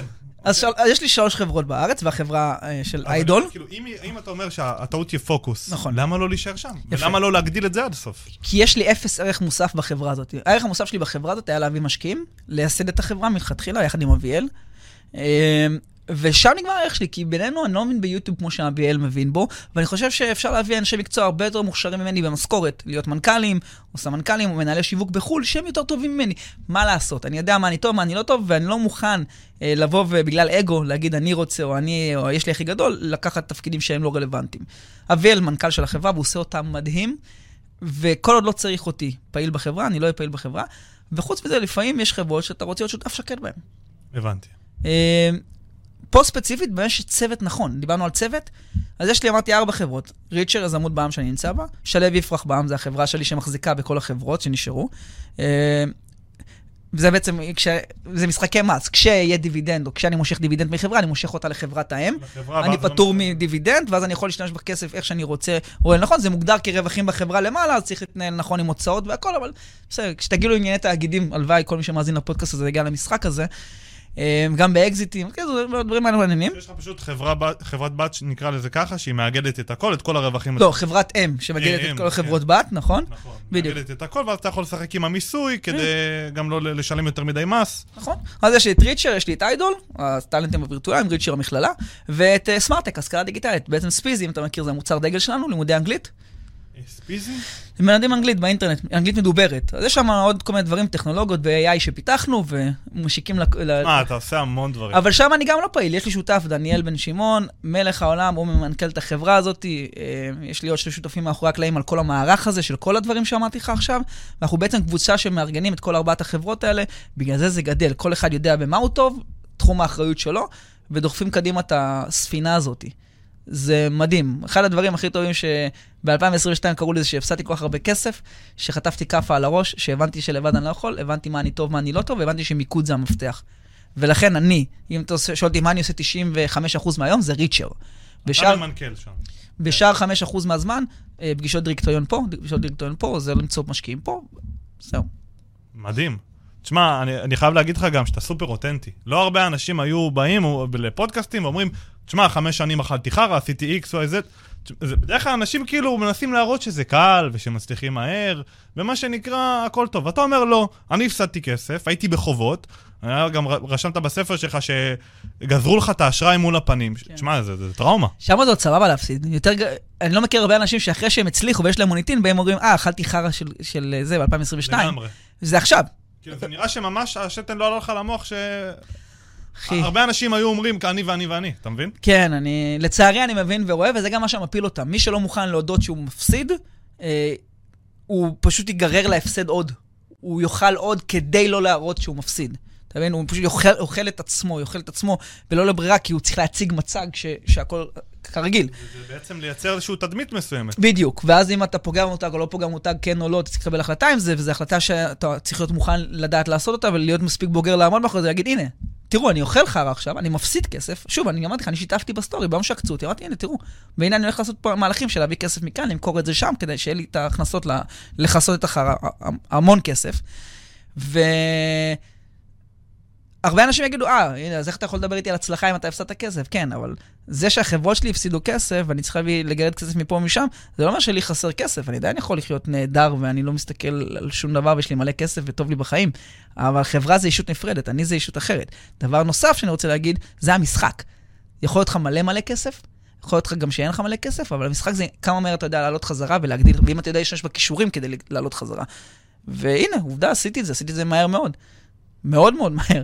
אז של, יש לי שלוש חברות בארץ, והחברה uh, של איידול. כאילו, אם, אם אתה אומר שהטעות תהיה פוקוס, נכון. למה לא להישאר שם? יפה. למה לא להגדיל את זה עד הסוף? כי יש לי אפס ערך מוסף בחברה הזאת. הערך המוסף שלי בחברה הזאת היה להביא משקיעים, לייסד את החברה מלכתחילה, יחד עם אביאל. אה, ושם נגמר הערך שלי, כי בינינו אני לא מבין ביוטיוב כמו שאביאל מבין בו, ואני חושב שאפשר להביא אנשי מקצוע הרבה יותר מוכשרים ממני במשכורת, להיות מנכ"לים, או סמנכ"לים, או מנהלי שיווק בחו"ל, שהם יותר טובים ממני. מה לעשות? אני יודע מה אני טוב, מה אני לא טוב, ואני לא מוכן אה, לבוא ובגלל אגו, להגיד אני רוצה, או אני, או יש לי הכי גדול, לקחת תפקידים שהם לא רלוונטיים. אביאל, מנכ"ל של החברה, והוא עושה אותם מדהים, וכל עוד לא צריך אותי פעיל בחברה, אני לא אהיה פעיל בחברה. וחוץ מזה, לפעמים יש חברות שאתה רוצה להיות שותף שקט בהן. הבנתי. פה ספציפית, באמת יש צוות נכון. דיברנו על צוות, אז יש לי, אמרתי, ארבע חברות. ריצ'ר, יזמות בע"מ שאני נמצא בה. שלו יפרח בע"מ, זו החברה שלי שמחזיקה בכל החברות שנשארו. אה, זה בעצם, כש, זה משחקי מס. כשיהיה דיבידנד, או כשאני מושך דיבידנד מחברה, אני מושך אותה לחברת האם. אני פטור מדיבידנד, ואז אני יכול להשתמש בכסף איך שאני רוצה. או נכון, זה מוגדר כרווחים בחברה למעלה, אז צריך להתנהל נכון עם הוצאות והכל, אבל בסדר, כשתגידו ענייני תאגידים, הלוואי, כל מי שמאזין לפודקאסט הזה יגיע למשחק הזה. אה, גם באקזיטים, כאילו, דברים האלה מעניינים. יש לך פשוט חברה חברת בת, שנקרא לזה ככה, שהיא מאגדת את הכל, את כל הרווחים. לא, חברת אם, שמגדת אה, את כל החברות בת, נכון? נכון. בדיוק. מאגדת את הכל, ואז אתה יכול לשחק עם המיסוי, כדי גם לא לשלם יותר מדי מס. נכון. אז יש לי את ריצ'ר, יש לי את איידול, הטאלנטים הווירטואליים, ריצ'ר המכללה, ואת אה, סמארטק, השכלה דיגיטלית. בעצם ספיזי, אם אתה מכיר, זה המוצר דגל שלנו, לימודי אנגלית. אה, ספיזי? מלמדים אנגלית באינטרנט, אנגלית מדוברת. אז יש שם עוד כל מיני דברים, טכנולוגיות ו-AI שפיתחנו, ומשיקים ל... מה, אתה עושה המון דברים. אבל שם אני גם לא פעיל, יש לי שותף, דניאל בן שמעון, מלך העולם, הוא ממנכ"ל את החברה הזאת, אה, יש לי עוד שני שותפים מאחורי הקלעים על כל המערך הזה של כל הדברים שאמרתי לך עכשיו, ואנחנו בעצם קבוצה שמארגנים את כל ארבעת החברות האלה, בגלל זה זה גדל, כל אחד יודע במה הוא טוב, תחום האחריות שלו, ודוחפים קדימה את הספינה הזאת. זה מדהים. אחד הדברים הכי טובים שב-2022 קראו לזה שהפסדתי כל כך הרבה כסף, שחטפתי כאפה על הראש, שהבנתי שלבד אני לא יכול, הבנתי מה אני טוב, מה אני לא טוב, והבנתי שמיקוד זה המפתח. ולכן אני, אם אתה שואל אותי מה אני עושה 95% מהיום, זה ריצ'ר. בשאר, אתה ממנכ"ל שם. בשאר 5% מהזמן, אה, פגישות דירקטוריון פה, פגישות דירקטוריון פה, זה למצוא משקיעים פה, זהו. מדהים. תשמע, אני, אני חייב להגיד לך גם שאתה סופר אותנטי. לא הרבה אנשים היו באים לפודקאסטים ואומרים, תשמע, חמש שנים אכלתי חרא, עשיתי X, Y, Z. זה, בדרך כלל אנשים כאילו מנסים להראות שזה קל ושמצליחים מהר, ומה שנקרא, הכל טוב. אתה אומר, לא, אני הפסדתי כסף, הייתי בחובות, היה גם רשמת בספר שלך שגזרו לך את האשראי מול הפנים. כן. תשמע, זה, זה טראומה. שם זה עוד סבבה להפסיד. יותר, אני לא מכיר הרבה אנשים שאחרי שהם הצליחו ויש להם מוניטין, בהם אומרים, אה, אכלתי חרא של, של זה ב-2022. לגמרי. זה עכשיו. כאילו, זה נראה שממש השתן לא עלה לך למוח, אחי. שהרבה אנשים היו אומרים, אני ואני ואני, אתה מבין? כן, אני, לצערי אני מבין ורואה, וזה גם מה שמפיל אותם. מי שלא מוכן להודות שהוא מפסיד, אה, הוא פשוט ייגרר להפסד עוד. הוא יאכל עוד כדי לא להראות שהוא מפסיד. אתה מבין? הוא פשוט יאכל, אוכל את עצמו, יאכל את עצמו, ולא לברירה, כי הוא צריך להציג מצג ש, שהכל כרגיל. זה בעצם לייצר איזושהי תדמית מסוימת. בדיוק, ואז אם אתה פוגע במותג או לא פוגע במותג, כן או לא, אתה צריך לקבל החלטה עם זה, וזו החלטה שאתה צריך להיות מוכן לדעת לעשות אותה, ולהיות מספיק בוגר לעמוד מאחורי זה, להגיד, הנה, תראו, אני אוכל חרא עכשיו, אני מפסיד כסף. שוב, אני אמרתי לך, אני שיתפתי בסטורי, ביום שעקצו אותי, אמרתי, הנה, תראו, והנה אני הולך לעשות פה מהלכים של להביא כסף מכאן, למכור את זה שם, כדי שיהיה לי את ההכנסות לכסות את החרא, המון כסף. ו... הרבה אנשים יגידו, אה, הנה, אז איך אתה יכול לדבר איתי על הצלחה אם אתה הפסדת כסף? כן, אבל זה שהחברות שלי הפסידו כסף, ואני צריך להביא, לגרד כסף מפה ומשם, זה לא אומר שלי חסר כסף, אני עדיין יכול לחיות נהדר, ואני לא מסתכל על שום דבר, ויש לי מלא כסף וטוב לי בחיים. אבל חברה זה אישות נפרדת, אני זה אישות אחרת. דבר נוסף שאני רוצה להגיד, זה המשחק. יכול להיות לך מלא מלא כסף, יכול להיות לך גם שאין לך מלא כסף, אבל המשחק זה כמה מהר אתה יודע לעלות חזרה ולהגדיל, ואם אתה יודע להשתמש בכישורים כדי לעלות חזרה. והנה, עובדה, עשיתי את זה, עשיתי את זה מהר מאוד. מאוד מאוד מהר.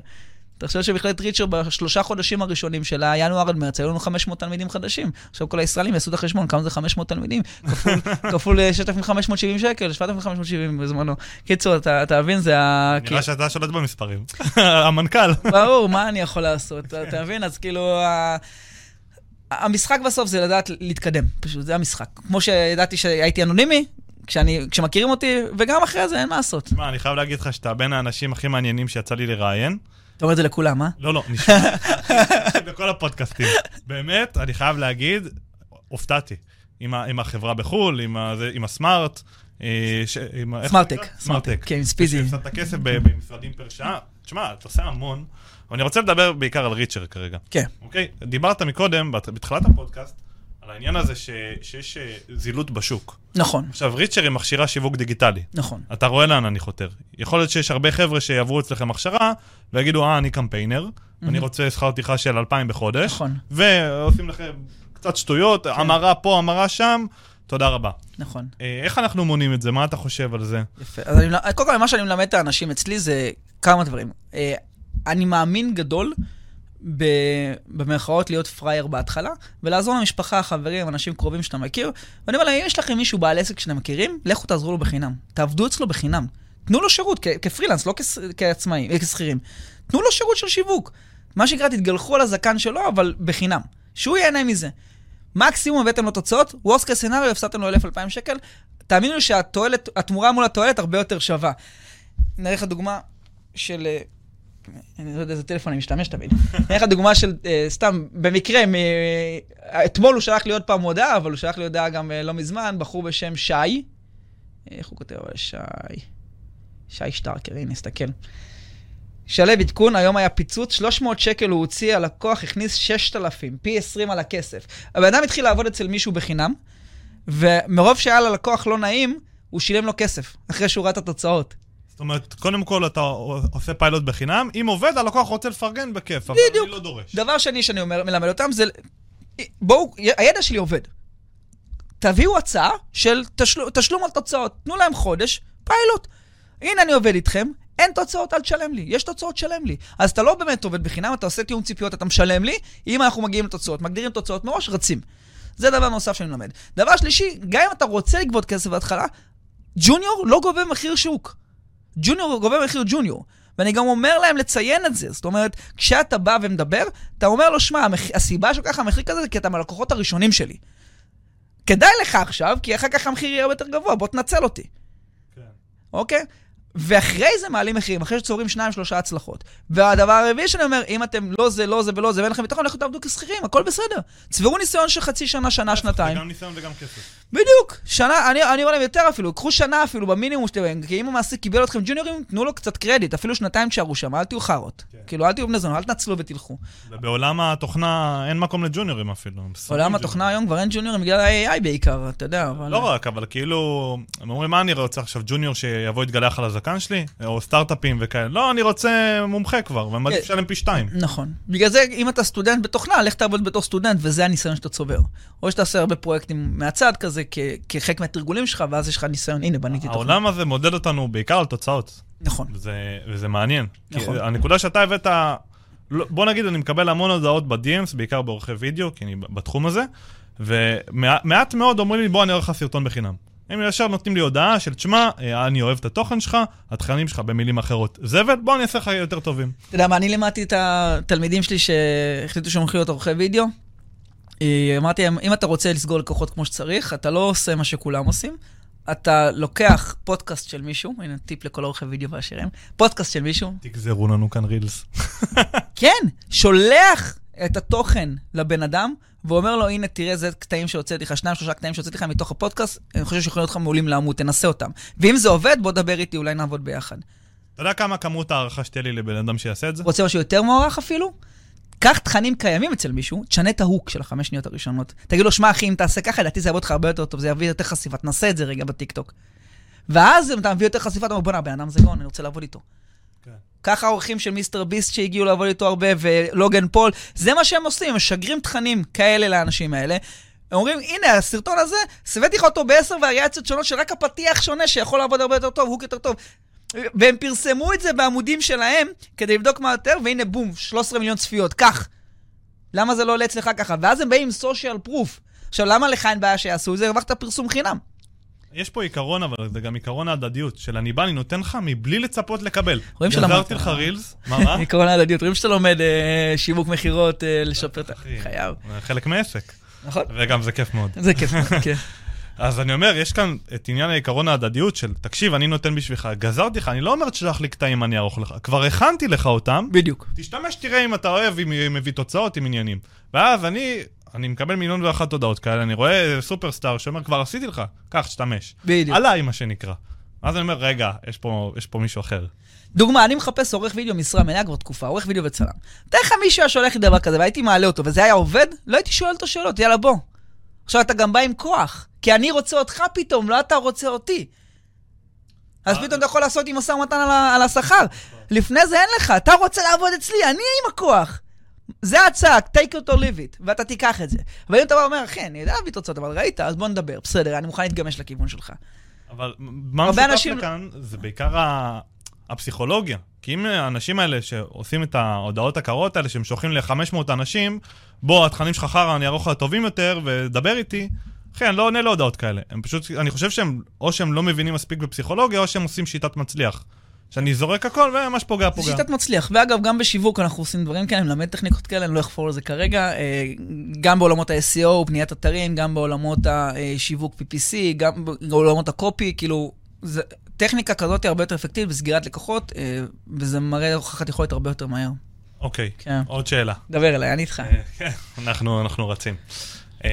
תחשוב שבכללת ריצ'ר בשלושה חודשים הראשונים שלה, ינואר עד מרץ, היו לנו 500 תלמידים חדשים. עכשיו כל הישראלים יעשו את החשבון, כמה זה 500 תלמידים? כפול, כפול אה, 6,570 שקל, 7,570 בזמנו. קיצור, אתה אתה מבין, זה ה... נראה שאתה שולט במספרים. המנכ"ל. ברור, מה אני יכול לעשות? אתה אתה מבין? אז כאילו, המשחק בסוף זה לדעת להתקדם, פשוט, זה המשחק. כמו שידעתי שהייתי אנונימי, כשאני, כשמכירים אותי, וגם אחרי זה, אין מה לעשות. תשמע, אני חייב להגיד לך שאתה בין האנשים הכי מעניינים שיצא לי לראיין. אתה אומר את זה לכולם, אה? לא, לא, נשמע. בכל הפודקאסטים. באמת, אני חייב להגיד, הופתעתי. עם ה- עם החברה בחו"ל, עם ה- עם הסמארט. אה, ש- עם סמארטק? סמארטק, כן, עם ספיזי. שהפסדת כסף ב- במשרדים פר שעה. תשמע, אתה עושה המון. אני רוצה לדבר בעיקר על ריצ'ר כרגע. כן. אוקיי? דיברת מקודם, בת- בתחילת הפודקאסט, על העניין הזה ש- שיש אה, זילות בשוק. נכון, עכשיו, ריצ'ר היא מכשירה שיווק דיגיטלי. נכון. אתה רואה לאן אני חותר. יכול להיות שיש הרבה חבר'ה שיעברו אצלכם הכשרה, ויגידו, אה, אני קמפיינר, אני רוצה שכר טרחה של 2,000 בחודש, נכון. ועושים לכם קצת שטויות, המרה פה, המרה שם, תודה רבה. נכון. אה, איך אנחנו מונים את זה? מה אתה חושב על זה? יפה. אז אני, קודם כל, מה שאני מלמד את האנשים אצלי זה כמה דברים. אה, אני מאמין גדול ב, במרכאות להיות פראייר בהתחלה, ולעזור למשפחה, חברים, אנשים קרובים שאתה מכיר. ואני אומר להם, אם יש לכם מישהו בעל עסק שאתם מכירים, לכו תעזרו לו בחינם. תעבדו אצלו בחינם. תנו לו שירות, כפרילנס, לא כס- כעצמאים, אה, כשכירים. תנו לו שירות של שיווק. מה שנקרא, תתגלחו על הזקן שלו, אבל בחינם. שהוא ייהנה מזה. מקסימום הבאתם לו תוצאות, וורסט סנאריו, הפסדתם לו 1,000-2,000 שקל. תאמינו לי שהתועלת, התמורה מול התועלת הרבה יותר שווה. נראה לך דוגמה של... אני לא יודע איזה טלפון אני משתמש תמיד. נראה לך דוגמה של, אה, סתם, במקרה, מ... אה, אתמול הוא שלח לי עוד פעם הודעה, אבל הוא שלח לי הודעה גם אה, לא מזמן, בחור בשם שי. איך הוא כותב אבל שי? שי שטרקר, הנה, נסתכל. שלו עדכון, היום היה פיצוץ, 300 שקל הוא הוציא, הלקוח הכניס 6,000, פי 20 על הכסף. הבן אדם התחיל לעבוד אצל מישהו בחינם, ומרוב שהיה ללקוח לא נעים, הוא שילם לו כסף, אחרי שהוא ראה את התוצאות. זאת אומרת, קודם כל אתה עושה פיילוט בחינם, אם עובד, הלקוח רוצה לפרגן בכיף, אבל בדיוק. אני לא דורש. דבר שני שאני אומר, מלמד אותם זה, בואו, הידע שלי עובד. תביאו הצעה של תשל, תשלום על תוצאות. תנו להם חודש, פיילוט. הנה אני עובד איתכם, אין תוצאות, אל תשלם לי. יש תוצאות, שלם לי. אז אתה לא באמת עובד בחינם, אתה עושה תיאום ציפיות, אתה משלם לי. אם אנחנו מגיעים לתוצאות, מגדירים תוצאות מראש, רצים. זה דבר נוסף שאני מלמד. דבר שלישי, גם אם אתה רוצה לגבות כסף בהתחלה, ג'וניור לא גובה מחיר שוק. ג'וניור גובה מחיר ג'וניור. ואני גם אומר להם לציין את זה. זאת אומרת, כשאתה בא ומדבר, אתה אומר לו, שמע, המח... הסיבה שככה המחיר כזה זה כי אתה מהלקוחות הראשונים שלי. כדאי לך עכשיו, כי אחר כך המחיר יהיה יותר גבוה, בוא תנצל אותי. כן. אוקיי? ואחרי זה מעלים מחירים, אחרי שצוברים שניים, שלושה הצלחות. והדבר הרביעי שאני אומר, אם אתם לא זה, לא זה ולא זה, ואין לכם ביטחון, לכו תעבדו כשכירים, הכל בסדר. צברו ניסיון של חצי שנה, שנה, שנתיים. זה גם ניסיון וגם כסף. בדיוק. שנה, אני, אני אומר להם יותר אפילו, קחו שנה אפילו במינימום שאתם, כי אם המעסיק קיבל אתכם ג'וניורים, תנו לו קצת קרדיט, אפילו שנתיים תשארו שם, אל תהיו חארות. כן. כאילו, אל תהיו בני זונות, אל תנצלו ותלכו. ובעולם התוכנה אין מקום לג'וניורים אפילו. הם שונאים עולם התוכנה. היום כבר אין ג'וניורים בגלל ה-AI בעיקר, אתה יודע, אבל... לא רק, אבל כאילו, הם אומרים, מה אני רוצה עכשיו, ג'וניור שיבוא יתגלח על הזקן שלי? או סטארט-אפים וכאלה. לא, אני רוצה מומחה כבר, ומעדיף כן. לשלם פי שתיים. נכון. בגלל זה, אם אתה סטודנט בתוכנה, לך תעבוד בתור סטודנט, וזה הניסיון שאתה צובר. או שאתה עושה הרבה פרויקטים מהצד כזה, כחלק מהתרגולים שלך, ואז יש לך ניסיון, הנה, בניתי תוכנה. העולם הזה מודד אותנו בעיקר על תוצאות, נכון. וזה, וזה מעניין. נכון. הנקודה שאתה הבאת, לא- בוא נגיד, אני מקבל המון הודעות ב-DMs, בעיקר בעורכי וידאו, כי אני בתחום הזה, ומעט מאוד אומרים לי, בוא אני אראה לך סרטון בחינם. הם ישר נותנים לי הודעה של, תשמע, אה, אני אוהב את התוכן שלך, התכנים שלך במילים אחרות זבל, בוא אני אעשה לך יותר טובים. אתה יודע מה, אני לימדתי את התלמידים שלי שהחליטו שהם הולכים להיות עורכי וידאו. אה, אמרתי להם, אם אתה רוצה לסגור לקוחות כמו שצריך, אתה לא עושה מה שכולם עושים. אתה לוקח פודקאסט של מישהו, הנה טיפ לכל עורכי וידאו והשירים, פודקאסט של מישהו, תגזרו לנו כאן רילס. כן, שולח את התוכן לבן אדם, ואומר לו, הנה, תראה, זה קטעים שהוצאתי לך, שניים, שלושה קטעים שהוצאתי לך מתוך הפודקאסט, אני חושב שיכולים להיות לך מעולים לעמוד, תנסה אותם. ואם זה עובד, בוא דבר איתי, אולי נעבוד ביחד. אתה יודע כמה כמות הערכה שתהיה לי לבן אדם שיעשה את זה? רוצה משהו יותר מוערך אפילו? קח תכנים קיימים אצל מישהו, תשנה את ה hook של החמש שניות הראשונות. תגיד לו, שמע אחי, אם תעשה ככה, לדעתי זה יעבוד לך הרבה יותר טוב, זה יביא יותר חשיפה, תנסה את זה רגע בטיקטוק. ואז אם אתה מביא יותר חשיפה, אתה אומר, בוא'נה, הבן אדם זה גאון, אני רוצה לעבוד איתו. ככה האורחים של מיסטר ביסט שהגיעו לעבוד איתו הרבה, ולוגן פול, זה מה שהם עושים, הם משגרים תכנים כאלה לאנשים האלה. הם אומרים, הנה, הסרטון הזה, הבאתי לך אותו בעשר וריאציות שונות שרק הפתיח שונה, שיכול לעבוד הרבה יותר טוב, הוק יותר טוב. והם פרסמו את זה בעמודים שלהם, כדי לבדוק מה יותר, והנה בום, 13 מיליון צפיות, קח. למה זה לא עולה אצלך ככה? ואז הם באים עם סושיאל פרוף. עכשיו, למה לך אין בעיה שיעשו את זה? הרווחת פרסום חינם. יש פה עיקרון, אבל זה גם עיקרון ההדדיות, של אני בא, אני נותן לך מבלי לצפות לקבל. רואים שלמדת. גזרתי לך רילס, מה, מה? עקרון ההדדיות, רואים שאתה לומד אה, שיווק מכירות, אה, לשפר את ה... אחי, חייב. זה חלק מעסק, נכון? וגם זה כיף מאוד. זה כיף מאוד, כן. אז אני אומר, יש כאן את עניין העיקרון ההדדיות של, תקשיב, אני נותן בשבילך, גזרתי לך, אני לא אומר תשלח לי קטעים, אני אערוך לך, כבר הכנתי לך אותם, בדיוק. תשתמש, תראה אם אתה אוהב, אם מביא תוצאות, עם עניינים. ואז אני, אני מקבל מיליון ואחת הודעות כאלה, אני רואה סופרסטאר שאומר, כבר עשיתי לך, קח, תשתמש. בדיוק. עליי, מה שנקרא. אז אני אומר, רגע, יש פה, יש פה מישהו אחר. דוגמה, אני מחפש עורך וידאו משרה מלאה כבר תקופה, עורך וידאו וצלם. תאר לך מישהו היה שולח לי דבר כזה והייתי מעלה אותו וזה היה עובד, לא הייתי שואל אותו שאלות, יאללה בוא. עכשיו אתה גם בא עם כוח, כי אני רוצה אותך פתאום, לא אתה רוצה אותי. אז אה. פתאום אתה יכול לעשות עם משא ומתן על השכר. לפני זה אין לך, אתה רוצה לעבוד אצלי, אני עם הכוח. זה ההצעה, take it or leave it, ואתה תיקח את זה. אבל אם אתה בא ואומר, אחי, אני יודע להביא תוצאות, אבל ראית, אז בוא נדבר, בסדר, אני מוכן להתגמש לכיוון שלך. אבל מה משותף אנשים- לכאן זה בעיקר ה- הפסיכולוגיה. כי אם האנשים האלה שעושים את ההודעות הקרות האלה, שהם שולחים ל-500 אנשים, בוא, התכנים שלך חרא, אני אערוך לך טובים יותר, ודבר איתי. אחי, אני לא עונה להודעות כאלה. הם פשוט, אני חושב שהם, או שהם לא מבינים מספיק בפסיכולוגיה, או שהם עושים שיטת מצליח. שאני זורק הכל, ומה שפוגע זה פוגע. שיטת מצליח. ואגב, גם בשיווק אנחנו עושים דברים כאלה, אני מלמד טכניקות כאלה, אני לא אחפור על זה כרגע. אה, גם בעולמות ה-SEO, בניית אתרים, גם בעולמות השיווק PPC, גם בעולמות הקופי, כאילו, זה, טכניקה כזאת היא הרבה יותר אפקטיבית בסגירת לקוחות, אה, וזה מראה הוכחת יכולת הרבה יותר מהר. אוקיי, כן. עוד שאלה. דבר אליי, אני איתך. אה, כן, אנחנו, אנחנו רצים. אה,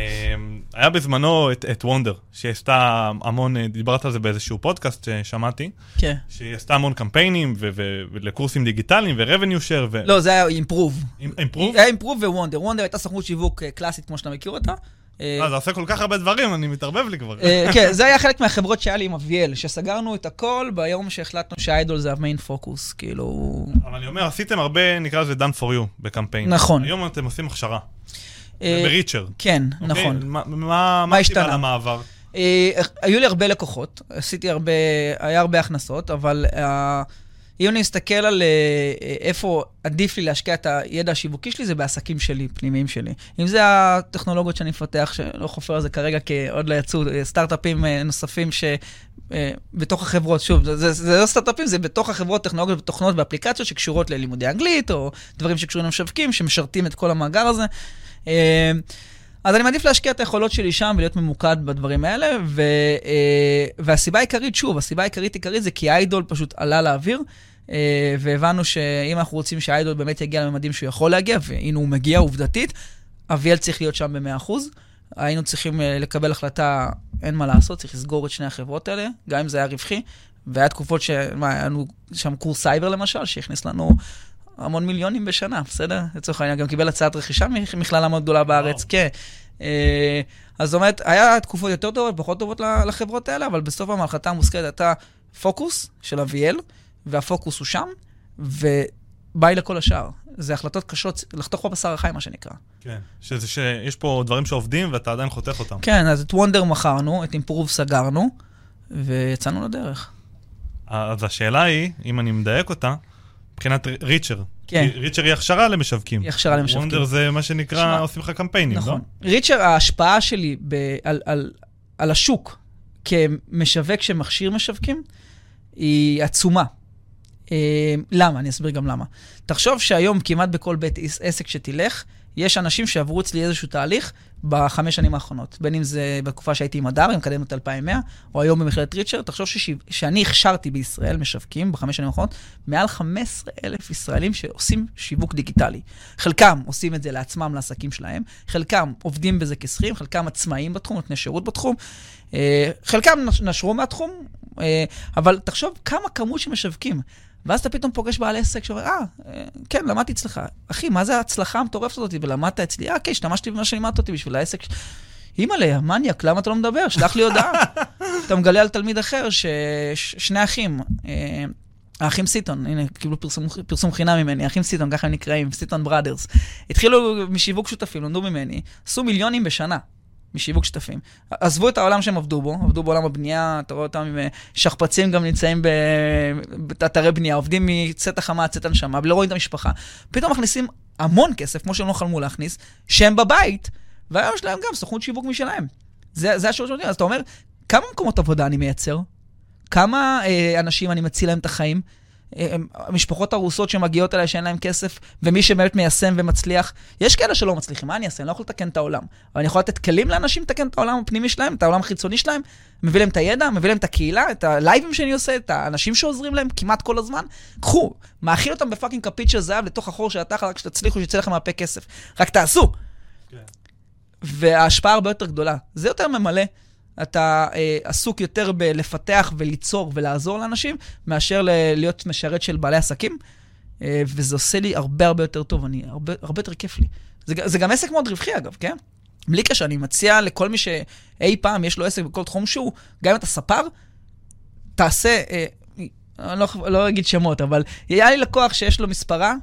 היה בזמנו את, את וונדר, שהיא עשתה המון, אה, דיברת על זה באיזשהו פודקאסט ששמעתי, כן. שהיא עשתה המון קמפיינים ו- ו- ולקורסים דיגיטליים ו-revenue share ו... לא, זה היה אימפרוב. אימפרוב? היה אימפרוב וונדר. וונדר הייתה סוכנות שיווק אה, קלאסית, כמו שאתה מכיר אותה. אה, אה, זה עושה כל כך הרבה דברים, אני מתערבב לי כבר. כן, זה היה חלק מהחברות שהיה לי עם אביאל, שסגרנו את הכל ביום שהחלטנו שהאיידול זה המיין פוקוס, כאילו... אבל אני אומר, עשיתם הרבה, נקרא לזה done for you בקמפיין. נכון. היום אתם עושים הכשרה. אה, בריצ'ר. כן, אוקיי? נכון. מה- השתנה? למעבר? אה, היו לי הרבה לקוחות, עשיתי הרבה, היה הרבה הכנסות, אבל אה, אם אני מסתכל על אה, איפה עדיף לי להשקיע את הידע השיווקי שלי, זה בעסקים שלי, פנימיים שלי. אם זה הטכנולוגיות שאני מפתח, שלא חופר על זה כרגע, כי עוד לא יצאו סטארט-אפים אה, נוספים ש... בתוך החברות, שוב, זה, זה, זה לא סטארט-אפים, זה בתוך החברות, טכנולוגיות ותוכנות ואפליקציות שקשורות ללימודי אנגלית, או דברים שקשורים למשווקים, שמשרתים את כל המאגר הזה. אה, אז אני מעדיף להשקיע את היכולות שלי שם ולהיות ממוקד בדברים האלה, ו, אה, והסיבה העיקרית, שוב, הסיבה העיקרית עיקרית זה כי האיידול פשוט עלה לאוויר, אה, והבנו שאם אנחנו רוצים שהאיידול באמת יגיע לממדים שהוא יכול להגיע, והנה הוא מגיע עובדתית, אביאל צריך להיות שם ב-100%. היינו צריכים אה, לקבל החלטה, אין מה לעשות, צריך לסגור את שני החברות האלה, גם אם זה היה רווחי. והיה תקופות ש... מה, היה לנו שם קורס סייבר למשל, שהכניס לנו המון מיליונים בשנה, בסדר? לצורך העניין, גם קיבל הצעת רכישה ממכללה מאוד גדולה בארץ. כן. אה, אז זאת אומרת, היה תקופות יותר טובות, פחות טובות לחברות האלה, אבל בסוף ההחלטה המושכלת הייתה פוקוס של אביאל, והפוקוס הוא שם, וביי לכל השאר. זה החלטות קשות, לחתוך בבשר החי, מה שנקרא. כן. שזה שיש פה דברים שעובדים ואתה עדיין חותך אותם. כן, אז את וונדר מכרנו, את אימפרוב סגרנו, ויצאנו לדרך. אז השאלה היא, אם אני מדייק אותה, מבחינת ריצ'ר. כן. ריצ'ר היא הכשרה למשווקים. היא הכשרה למשווקים. וונדר זה מה שנקרא, שמע, עושים לך קמפיינים, נכון. לא? ריצ'ר, ההשפעה שלי ב, על, על, על השוק כמשווק שמכשיר משווקים היא עצומה. אה, למה? אני אסביר גם למה. תחשוב שהיום כמעט בכל בית עס- עסק שתלך, יש אנשים שעברו אצלי איזשהו תהליך בחמש שנים האחרונות. בין אם זה בתקופה שהייתי עם הדר, עם קדמת 2100, או היום במכללת ריצ'ר, תחשוב שש... שאני הכשרתי בישראל משווקים בחמש שנים האחרונות, מעל 15 אלף ישראלים שעושים שיווק דיגיטלי. חלקם עושים את זה לעצמם, לעסקים שלהם, חלקם עובדים בזה כשכירים, חלקם עצמאים בתחום, נותני שירות בתחום, אה, חלקם נש- נשרו מהתחום, אה, אבל תחשוב כמה כמות שמשווקים. ואז אתה פתאום פוגש בעל עסק שאומר, אה, כן, למדתי אצלך. אחי, מה זה ההצלחה המטורפת הזאת? ולמדת אצלי? אה, כן, השתמשתי במה שלימדת אותי בשביל העסק. אימא'לה, מניאק, למה אתה לא מדבר? שלח לי הודעה. אתה מגלה על תלמיד אחר ששני אחים, אה, האחים סיטון, הנה, קיבלו פרסום, פרסום חינם ממני, האחים סיטון, ככה הם נקראים, סיטון בראדרס. התחילו משיווק שותפים, למדו ממני, עשו מיליונים בשנה. משיווק שותפים. עזבו את העולם שהם עבדו בו, עבדו בעולם הבנייה, אתה רואה אותם עם אה, שכפ"צים גם נמצאים באתרי בנייה, עובדים מצאת החמה עד צאת הנשמה, ולא רואים את המשפחה. פתאום מכניסים המון כסף, כמו שהם לא חלמו להכניס, שהם בבית, והיום יש להם גם סוכנות שיווק משלהם. זה, זה השירות שנותנים. אז אתה אומר, כמה מקומות עבודה אני מייצר? כמה אה, אנשים אני מציל להם את החיים? אה, המשפחות הרוסות שמגיעות אליי שאין להם כסף, ומי שבאמת מיישם ומצליח, יש כאלה שלא מצליחים, מה אני אעשה? אני לא יכול לתקן את העולם. אבל אני יכול לתת כלים לאנשים לתקן את העולם הפנימי שלהם, את העולם החיצוני שלהם, מביא להם את הידע, מביא להם את הקהילה, את הלייבים שאני עושה, את האנשים שעוזרים להם כמעט כל הזמן. קחו, מאכיל אותם בפאקינג כפית של זהב לתוך החור של התחת, רק שתצליחו, שיצא לכם מהפה כסף. רק תעשו. כן. וההשפעה הרבה יותר גדולה. זה יותר ממלא. אתה אה, עסוק יותר בלפתח וליצור ולעזור לאנשים, מאשר ל- להיות משרת של בעלי עסקים, אה, וזה עושה לי הרבה הרבה יותר טוב, אני, הרבה, הרבה יותר כיף לי. זה, זה גם עסק מאוד רווחי אגב, כן? בלי קשר, אני מציע לכל מי שאי פעם יש לו עסק בכל תחום שהוא, גם אם אתה ספר, תעשה, אה, אני לא, לא אגיד שמות, אבל היה לי לקוח שיש לו מספרה,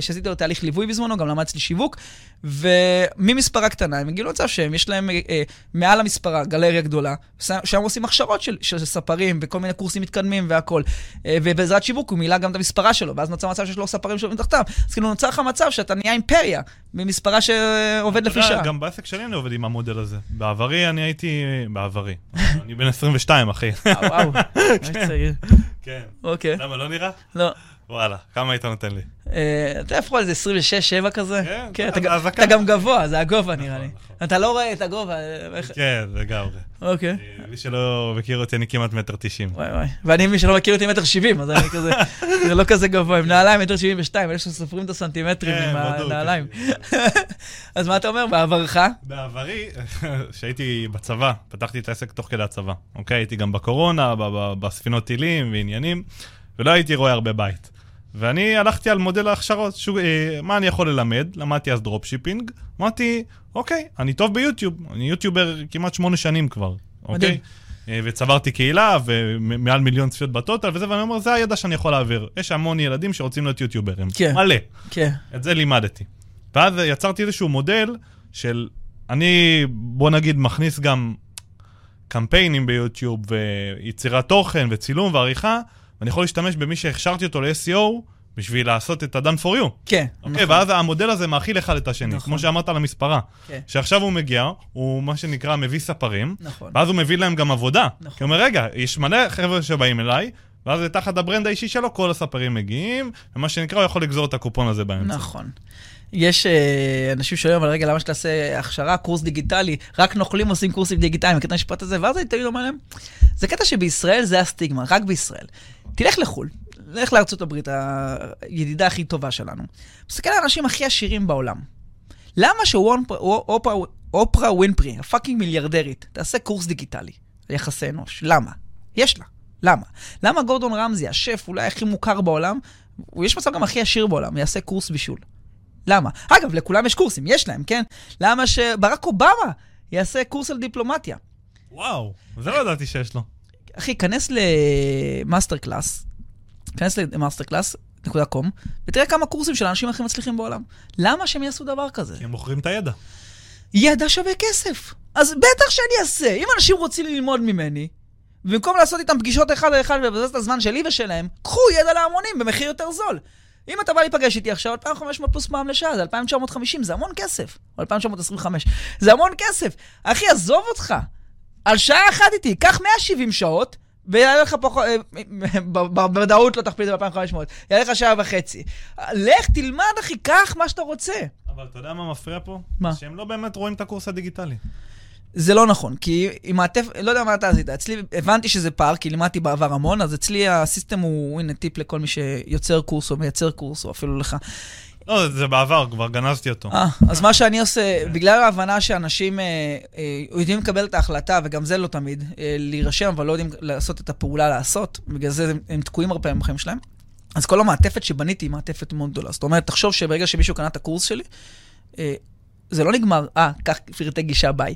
שעשיתי לו תהליך ליווי בזמנו, גם למד אצלי שיווק, וממספרה קטנה הם הגיעו למצב שהם, יש להם אה, אה, מעל המספרה גלריה גדולה, שם עושים הכשרות של, של ספרים וכל מיני קורסים מתקדמים והכול. אה, ובעזרת שיווק הוא מילא גם את המספרה שלו, ואז נוצר מצב שיש לו ספרים שעובדים תחתיו. אז כאילו נוצר לך מצב שאתה נהיה אימפריה, ממספרה שעובד לפי שעה. גם בעסק שלי אני עובד עם המודל הזה. בעברי אני הייתי... בעברי. אני בן 22, אחי. אה, וואו, ממש צעיר. כן. אוקיי, למה, לא נראה? לא. וואלה, כמה היית נותן לי? אה, אתה איפה על זה 26, 7 כזה? כן, כן, זה אתה גם- גבוה, זה הגובה נראה לי. נכון. אתה לא רואה את הגובה. אה, כן, לגמרי. אוקיי. אה, מי שלא מכיר אותי, אני כמעט מטר תשעים. וואי וואי. ואני, מי שלא מכיר אותי, מטר שבעים, אז אני כזה, זה לא כזה גבוה, עם נעליים מטר שבעים ושתיים, אלה שסופרים את הסנטימטרים כן, עם. הנעליים. אז מה אתה אומר, בעברך? בעברי, כשהייתי בצבא, פתחתי את העסק תוך כדי הצבא, אוקיי? הייתי גם בקורונה, בספינות טילים ועניינים, ולא הייתי רואה הרבה בית. ואני הלכתי על מודל ההכשרות, שו, אה, מה אני יכול ללמד? למדתי אז dropshipping. אמרתי, אוקיי, אני טוב ביוטיוב, אני יוטיובר כמעט שמונה שנים כבר. אוקיי? אה, וצברתי קהילה, ומעל מיליון צפיות ב total וזה, ואני אומר, זה הידע שאני יכול להעביר. יש המון ילדים שרוצים להיות יוטיוברים. כן. מלא. כן. את זה לימדתי. ואז יצרתי איזשהו מודל של, אני, בוא נגיד, מכניס גם קמפיינים ביוטיוב, ויצירת תוכן, וצילום ועריכה, ואני יכול להשתמש במי שהכשרתי אותו ל-SEO בשביל לעשות את ה-done for you. כן. אוקיי, ואז המודל הזה מאכיל אחד את השני, נכון. כמו שאמרת על המספרה. כן. שעכשיו הוא מגיע, הוא מה שנקרא מביא ספרים, נכון. ואז הוא מביא להם גם עבודה. נכון. כי הוא אומר, רגע, יש מלא חבר'ה שבאים אליי, ואז תחת ה brand האישי שלו, כל הספרים מגיעים, ומה שנקרא, הוא יכול לגזור את הקופון הזה באמצע. נכון. יש אה, אנשים שואלים, אבל רגע, למה שתעשה הכשרה, קורס דיגיטלי? רק נוכלים עושים קורסים דיגיטליים, את המשפט הזה? ואז אני תמיד אומר להם, זה קטע שבישראל זה הסטיגמה, רק בישראל. תלך לחו"ל, ארצות הברית, הידידה הכי טובה שלנו. מסתכל על האנשים הכי עשירים בעולם. למה שאופרה ווינפרי, ה fucking מיליארדרית, תעשה קורס דיגיטלי על יחסי אנוש? למה? יש לה. למה? למה גורדון רמזי, השף אולי הכי מוכר בעולם, הוא יש מצב גם הכי עשיר בעולם, יעשה קורס בישול? למה? אגב, לכולם יש קורסים, יש להם, כן? למה שברק אובמה יעשה קורס על דיפלומטיה? וואו, זה לא ידעתי שיש לו. אחי, כנס ל MasterClass, כנס ל MasterClass, נקודה com, ותראה כמה קורסים של האנשים הכי מצליחים בעולם. למה שהם יעשו דבר כזה? כי הם מוכרים את הידע. ידע שווה כסף. אז בטח שאני אעשה. אם אנשים רוצים ללמוד ממני, במקום לעשות איתם פגישות אחד על אחד ולבזבז את הזמן שלי ושלהם, קחו ידע להמונים במחיר יותר זול. אם אתה בא להיפגש איתי עכשיו, 2,500 פלוס מע"מ לשעה, זה 2,950, זה המון כסף. או 2,925, זה המון כסף. אחי, עזוב אותך. על שעה אחת איתי, קח 170 שעות, ויעלה לך פחות, אה, בוודאות לא תכפיל את זה ב-2,500, יעלה לך שעה וחצי. לך, תלמד, אחי, קח מה שאתה רוצה. אבל אתה יודע מה מפריע פה? מה? שהם לא באמת רואים את הקורס הדיגיטלי. זה לא נכון, כי עם מעטף, לא יודע מה אתה עשית, אצלי הבנתי שזה פער, כי לימדתי בעבר המון, אז אצלי הסיסטם הוא, הנה טיפ לכל מי שיוצר קורס או מייצר קורס, או אפילו לך. לא, זה בעבר, כבר גנזתי אותו. אה, אז מה שאני עושה, בגלל ההבנה שאנשים אה, אה, יודעים לקבל את ההחלטה, וגם זה לא תמיד, להירשם, אבל לא יודעים לעשות את הפעולה לעשות, בגלל זה הם, תקועים הרבה פעמים בחיים שלהם. אז כל המעטפת שבניתי היא מעטפת מאוד גדולה. זאת אומרת, תחשוב שברגע שמישהו קנה את הקורס שלי, זה לא נגמר, אה, קח פרטי גישה, ביי.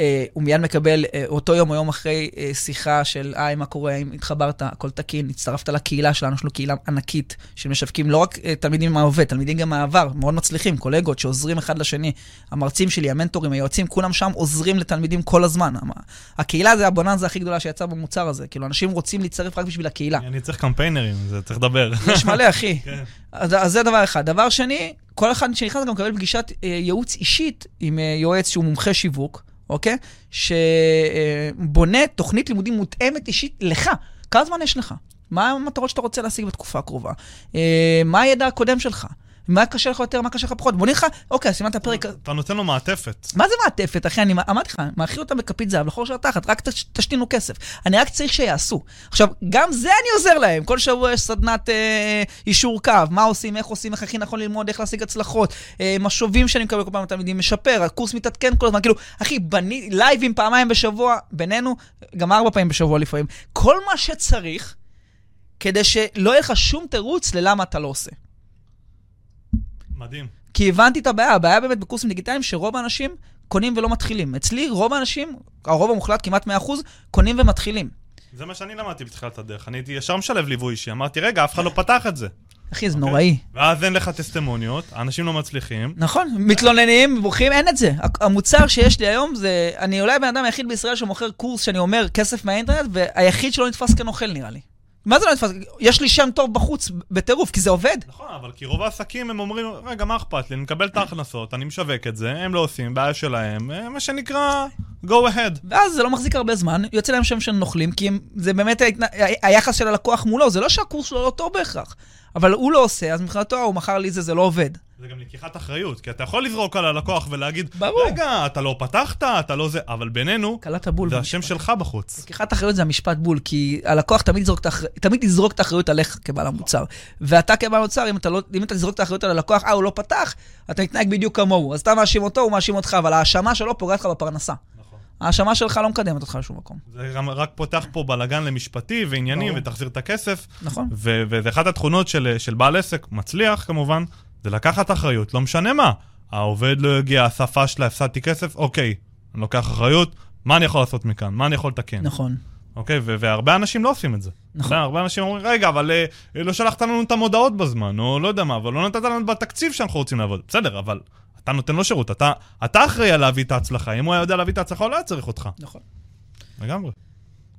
אה, הוא מיד מקבל אה, אותו יום או יום אחרי אה, שיחה של, היי, מה קורה, אם התחברת, הכל תקין, הצטרפת לקהילה שלנו, יש לנו קהילה ענקית של משווקים, לא רק אה, תלמידים מההווה, תלמידים גם מהעבר, מאוד מצליחים, קולגות שעוזרים אחד לשני. המרצים שלי, המנטורים, היועצים, כולם שם עוזרים לתלמידים כל הזמן. המ- הקהילה זה הבוננזה הכי גדולה שיצאה במוצר הזה, כאילו, אנשים רוצים להצטרף רק בשביל הקהילה. אני צריך קמפיינרים, זה צריך לדבר. יש מלא, אחי. כן. אז, אז זה דבר אחד. דבר שני, כל אחד שנכנס גם מקבל פגישת אה, ייעוץ אישית עם אה, יועץ שהוא מומחה שיווק, אוקיי? שבונה תוכנית לימודים מותאמת אישית לך. כמה זמן יש לך? מה המטרות שאתה רוצה להשיג בתקופה הקרובה? אה, מה הידע הקודם שלך? מה קשה לך יותר, מה קשה לך פחות? בוא נראה לך, אוקיי, אז סימנת פרק... אתה נותן לו מעטפת. מה זה מעטפת, אחי? אני אמרתי לך, מאכיל אותם בכפית זהב לחור של התחת, רק תש- תשתינו כסף. אני רק צריך שיעשו. עכשיו, גם זה אני עוזר להם. כל שבוע יש סדנת אה, אישור קו, מה עושים, איך עושים, איך הכי נכון ללמוד, איך להשיג הצלחות, אה, משובים שאני מקבל כל פעם מהתלמידים, משפר, הקורס מתעדכן כל הזמן. כאילו, אחי, בני, לייבים פעמיים בשבוע, בינינו, גם ארבע פעמים בשבוע לפעמים. כל מה שצריך, כדי שלא יהיה לך שום תירוץ ללמה אתה לא עושה. מדהים. כי הבנתי את הבעיה, הבעיה באמת בקורסים דיגיטליים שרוב האנשים קונים ולא מתחילים. אצלי רוב האנשים, הרוב המוחלט, כמעט 100%, קונים ומתחילים. זה מה שאני למדתי בתחילת הדרך. אני הייתי ישר משלב ליווי אישי, אמרתי, רגע, אף אחד לא פתח את זה. אחי, זה אוקיי? נוראי. ואז אין לך טסטימוניות, האנשים לא מצליחים. נכון, מתלוננים, בוכים, אין את זה. המוצר שיש לי היום זה, אני אולי הבן אדם היחיד בישראל שמוכר קורס שאני אומר כסף מהאינטרנט, והיחיד שלא נתפס כנוכל נראה לי. מה זה לא נתפס? יש לי שם טוב בחוץ, בטירוף, כי זה עובד. נכון, אבל כי רוב העסקים הם אומרים, רגע, מה אכפת לי? אני מקבל את ההכנסות, אני משווק את זה, הם לא עושים, בעיה שלהם, אה, מה שנקרא, go ahead. ואז זה לא מחזיק הרבה זמן, יוצא להם שם של נוכלים, כי הם, זה באמת. היחס של הלקוח מולו, זה לא שהקורס שלו לא טוב בהכרח, אבל הוא לא עושה, אז מבחינתו הוא מכר לי זה, זה לא עובד. זה גם לקיחת אחריות, כי אתה יכול לזרוק על הלקוח ולהגיד, ברור. רגע, אתה לא פתחת, אתה לא זה, אבל בינינו, קלעת בול. זה במשפט. השם שלך בחוץ. לקיחת אחריות זה המשפט בול, כי הלקוח תמיד יזרוק האחריות, תמיד יזרוק את האחריות עליך כבעל המוצר. ואתה כבעל המוצר, אם אתה, לא, אם אתה תזרוק את האחריות על הלקוח, אה, הוא לא פתח, אתה מתנהג בדיוק כמוהו. אז אתה מאשים אותו, הוא מאשים אותך, אבל ההאשמה שלו פוגעת לך בפרנסה. ההאשמה שלך לא מקדמת אותך לשום מקום. זה גם רק פותח פה בלאגן למשפטי ועניינים, ברור. ותחזיר את הכסף. נכון? ו- וזה אחת התכונות של, של בעל עסק, מצליח כמובן, זה לקחת אחריות, לא משנה מה. העובד לא הגיע, השפה שלה, הפסדתי כסף, אוקיי, אני לוקח אחריות, מה אני יכול לעשות מכאן? מה אני יכול לתקן? נכון. אוקיי, ו- והרבה אנשים לא עושים את זה. נכון. הרבה אנשים אומרים, רגע, אבל אה, לא שלחת לנו את המודעות בזמן, או לא יודע מה, אבל לא נתת לנו בתקציב שאנחנו רוצים לעבוד. בסדר, אבל אתה נותן לו שירות, אתה, אתה אחראי על להביא את ההצלחה. אם הוא היה יודע להביא את ההצלחה, הוא לא היה צריך אותך. נכון. לגמרי.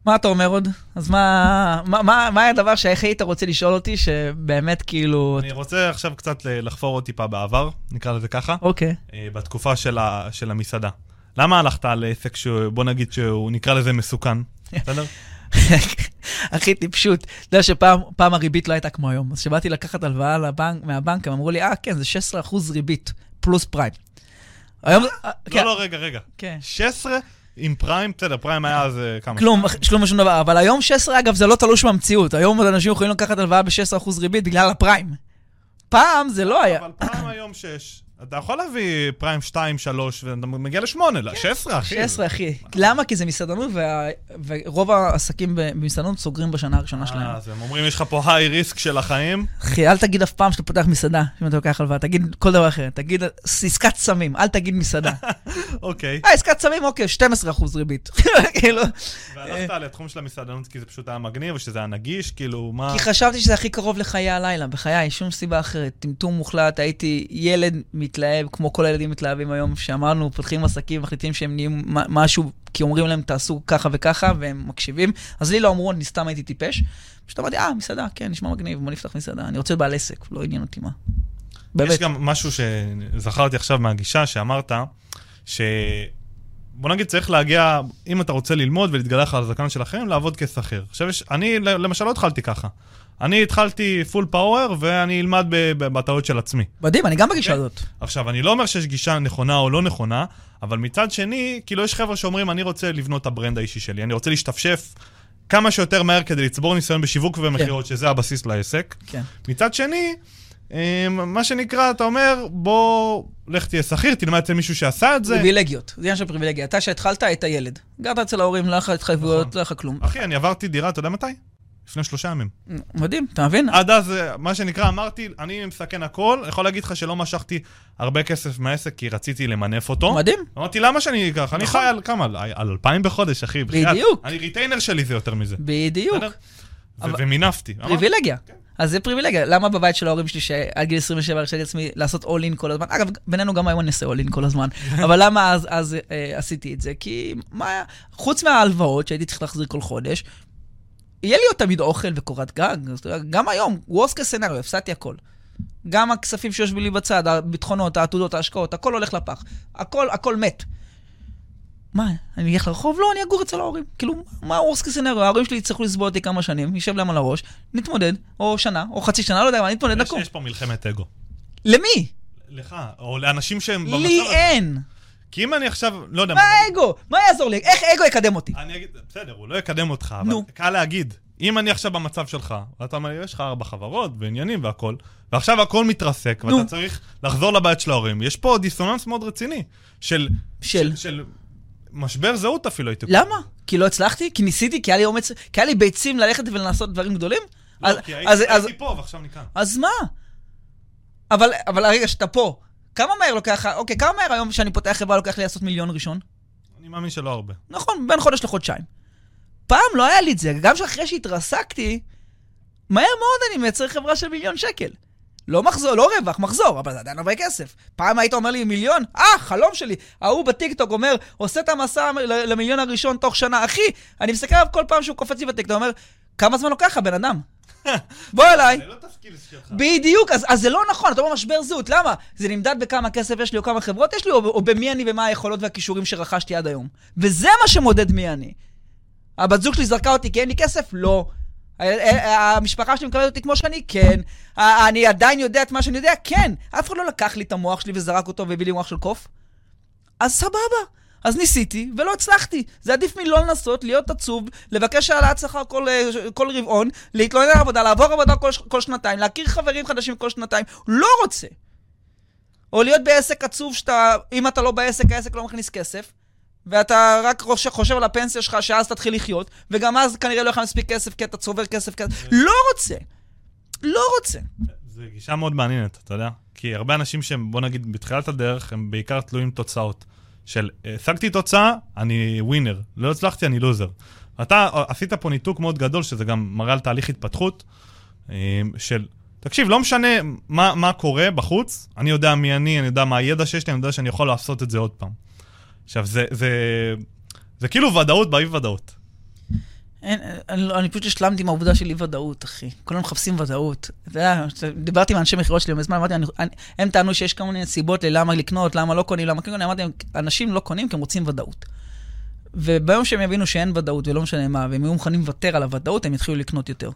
מה אתה אומר עוד? אז מה, מה, מה, מה הדבר שהכי היית רוצה לשאול אותי, שבאמת כאילו... אני רוצה עכשיו קצת לחפור עוד טיפה בעבר, נקרא לזה ככה, אוקיי. אה, בתקופה של, ה, של המסעדה. למה הלכת על עסק שהוא, בוא נגיד שהוא נקרא לזה מסוכן, בסדר? הכי טיפשות. אתה יודע שפעם פעם הריבית לא הייתה כמו היום. אז כשבאתי לקחת הלוואה לבנק, מהבנק, הם אמרו לי, אה, כן, זה 16% ריבית, פלוס פריים. היום... אה, כן, לא, לא, רגע, רגע. כן. 16 עם פריים, בסדר, פריים היה אז אה, כמה? כלום, כלום ושום דבר. אבל היום 16, אגב, זה לא תלוש מהמציאות. היום אנשים יכולים לקחת הלוואה ב-16% ריבית בגלל הפריים. פעם זה לא היה. אבל פריים היום 6. אתה יכול להביא פריים 2, 3, ואתה מגיע ל-8, ל-16, אחי. 16, אחי. למה? כי זה מסעדנות, ורוב העסקים במסעדנות סוגרים בשנה הראשונה שלהם. אה, אז הם אומרים, יש לך פה היי ריסק של החיים. אחי, אל תגיד אף פעם שאתה פותח מסעדה, אם אתה לוקח הלוואה, תגיד כל דבר אחר. תגיד עסקת סמים, אל תגיד מסעדה. אוקיי. אה, עסקת סמים, אוקיי, 12% ריבית. כאילו, והלכת לתחום של המסעדנות כי זה פשוט היה מגניב, ושזה היה נגיש, כאילו, מה... כי חשבתי שזה הכי קרוב לחיי הלילה, בחיי, שום סיבה אחרת. טמטום מוחלט, הייתי ילד מתלהב, כמו כל הילדים מתלהבים היום, שאמרנו, פותחים עסקים, מחליטים שהם נהיים משהו, כי אומרים להם, תעשו ככה וככה, והם מקשיבים. אז לי לא אמרו, אני סתם הייתי טיפש. פשוט אמרתי, אה, מסעדה, כן, נשמע מגניב, בוא נפתח מסעדה. אני רוצה להיות בעל עסק, לא עניין אותי מה. באמת. יש גם משהו שזכרתי עכשיו מהגישה שאמרת, ש... בוא נגיד, צריך להגיע, אם אתה רוצה ללמוד ולהתגלח על הזקן של אחרים, לעבוד כשכיר. עכשיו, יש, אני למשל לא התחלתי ככה. אני התחלתי פול פאוור, ואני אלמד בטעות של עצמי. מדהים, אני גם בגישה כן. הזאת. עכשיו, אני לא אומר שיש גישה נכונה או לא נכונה, אבל מצד שני, כאילו, יש חבר'ה שאומרים, אני רוצה לבנות את ה brand האישי שלי, אני רוצה להשתפשף כמה שיותר מהר כדי לצבור ניסיון בשיווק ומכירות, שזה הבסיס לעסק. כן. מצד שני, אה, מה שנקרא, אתה אומר, בוא, לך תהיה שכיר, תלמד אצל מישהו שעשה את זה. פריבילגיות, זה עניין של פריבילגיה. אתה שהתחלת, היית ילד. גרת אצל ההורים, לא היה לך התחייבויות, נכון. לא היה לך כלום. אחי, אני עברתי דירה, אתה יודע מתי? לפני שלושה ימים. מדהים, אתה מבין? עד אז, אה, מה שנקרא, אמרתי, אני מסכן הכל, יכול להגיד לך שלא משכתי הרבה כסף מהעסק כי רציתי למנף אותו. מדהים. אמרתי, למה שאני אקח? אני נכון. חי על כמה? על אלפיים בחודש, אחי. בדיוק. אני retainer שלי זה יותר מזה. בדיוק. ומינפתי. פריבילגיה. כן. אז זה פריבילגיה. למה בבית של ההורים שלי, שעד גיל 27 הרשיתי לעצמי לעשות all in כל הזמן? אגב, בינינו גם היום אני עושה all in כל הזמן. אבל למה אז, אז אה, עשיתי את זה? כי מה היה? חוץ מההלוואות שהייתי צריך להחזיר כל חודש, יהיה לי עוד תמיד אוכל וקורת גג. גם היום, case scenario, הפסדתי הכל. גם הכספים שיושבים לי בצד, הביטחונות, העתודות, ההשקעות, הכל הולך לפח. הכל, הכל מת. מה, אני אלך לרחוב? לא, אני אגור אצל ההורים. כאילו, מה case scenario? ההורים שלי יצטרכו לסבול אותי כמה שנים, יישב להם על הראש, נתמודד, או שנה, או חצי שנה, לא יודע מה, נתמודד, נקום. יש פה מלחמת אגו. למי? לך, או לאנשים שהם במצב לי הזה. אין. כי אם אני עכשיו, לא יודע מה האגו? מה יעזור לי? איך אגו יקדם אותי? אני אגיד, בסדר, הוא לא יקדם אותך, אבל נו. קל להגיד. אם אני עכשיו במצב שלך, ואתה אומר, יש לך ארבע חברות ועניינים והכל, ועכשיו הכל מתרסק, נו. ואתה צריך לחזור לבית של ההורים, יש פה דיסוננס מאוד רציני. של... של? של משבר זהות אפילו, הייתי קורא. למה? כי לא הצלחתי? כי ניסיתי? כי היה לי אומץ? כי היה לי ביצים ללכת ולעשות דברים גדולים? לא, אז- כי אז- הייתי אז- הייתי פה ועכשיו אני כאן. אז מה? אבל, אבל הרגע שאתה פה, כמה מהר לוקח, אוקיי, כמה מהר היום שאני פותח חברה לוקח לי לעשות מיליון ראשון? אני מאמין שלא הרבה. נכון, בין חודש לחודשיים. פעם לא היה לי את זה, גם שאחרי שהתרסקתי, מהר מאוד אני מייצר חברה של מיליון שקל. לא מחזור, לא רווח, מחזור, אבל זה עדיין הרבה כסף. פעם היית אומר לי מיליון, אה, חלום שלי. ההוא בטיקטוק אומר, עושה את המסע למיליון הראשון תוך שנה. אחי, אני מסתכל עליו כל פעם שהוא קופץ לי בטיקטוק, אומר, כמה זמן לוקח לך, בן אדם? בוא אליי. זה לא תסקיל שלך. בדיוק, אז, אז זה לא נכון, אתה אומר משבר זהות, למה? זה נמדד בכמה כסף יש לי או כמה חברות יש לי, או, או במי אני ומה היכולות והכישורים שרכשתי עד היום. וזה מה שמודד מי אני. הבת זוג שלי זרקה אותי כי אין לי כסף? לא. המשפחה שלי מקבלת אותי כמו שאני? כן. אני עדיין יודע את מה שאני יודע? כן. אף אחד לא לקח לי את המוח שלי וזרק אותו והביא לי מוח של קוף. אז סבבה. אז ניסיתי ולא הצלחתי. זה עדיף מלא לנסות, להיות עצוב, לבקש העלאת שכר כל, אה, כל רבעון, להתלונן על עבודה, לעבור עבודה כל, כל שנתיים, להכיר חברים חדשים כל שנתיים. לא רוצה. או להיות בעסק עצוב שאתה, אם אתה לא בעסק, העסק לא מכניס כסף, ואתה רק חושב, על הפנסיה שלך, שאז תתחיל לחיות, וגם אז כנראה לא יהיה לך מספיק כסף, כי אתה צובר כסף כסף. לא רוצה. לא רוצה. זו גישה מאוד מעניינת, אתה יודע? כי הרבה אנשים שהם, בוא נגיד, בתחילת הדרך, הם בעיקר תלויים תוצאות. של השגתי תוצאה, אני ווינר. לא הצלחתי, אני לוזר. אתה עשית פה ניתוק מאוד גדול, שזה גם מראה על תהליך התפתחות, אה, של, תקשיב, לא משנה מה, מה קורה בחוץ, אני יודע מי אני, אני יודע מה הידע שיש לי, אני יודע שאני יכול לעשות את זה עוד פעם. עכשיו, זה, זה, זה כאילו ודאות באי ודאות. אין, אני, לא- אני פשוט השלמתי עם העובדה של אי ודאות, אחי. כולם מחפשים ודאות. אתה יודע, דיברתי עם אנשי מכירות שלי מזמן, אמרתי, אני, אני, הם טענו שיש כל מיני סיבות ללמה לקנות, למה לא קונים, למה כן קונים, אמרתי אנשים לא קונים כי הם רוצים ודאות. וביום שהם יבינו שאין ודאות ולא משנה מה, והם יהיו מוכנים לוותר על הוודאות, הם יתחילו לקנות יותר.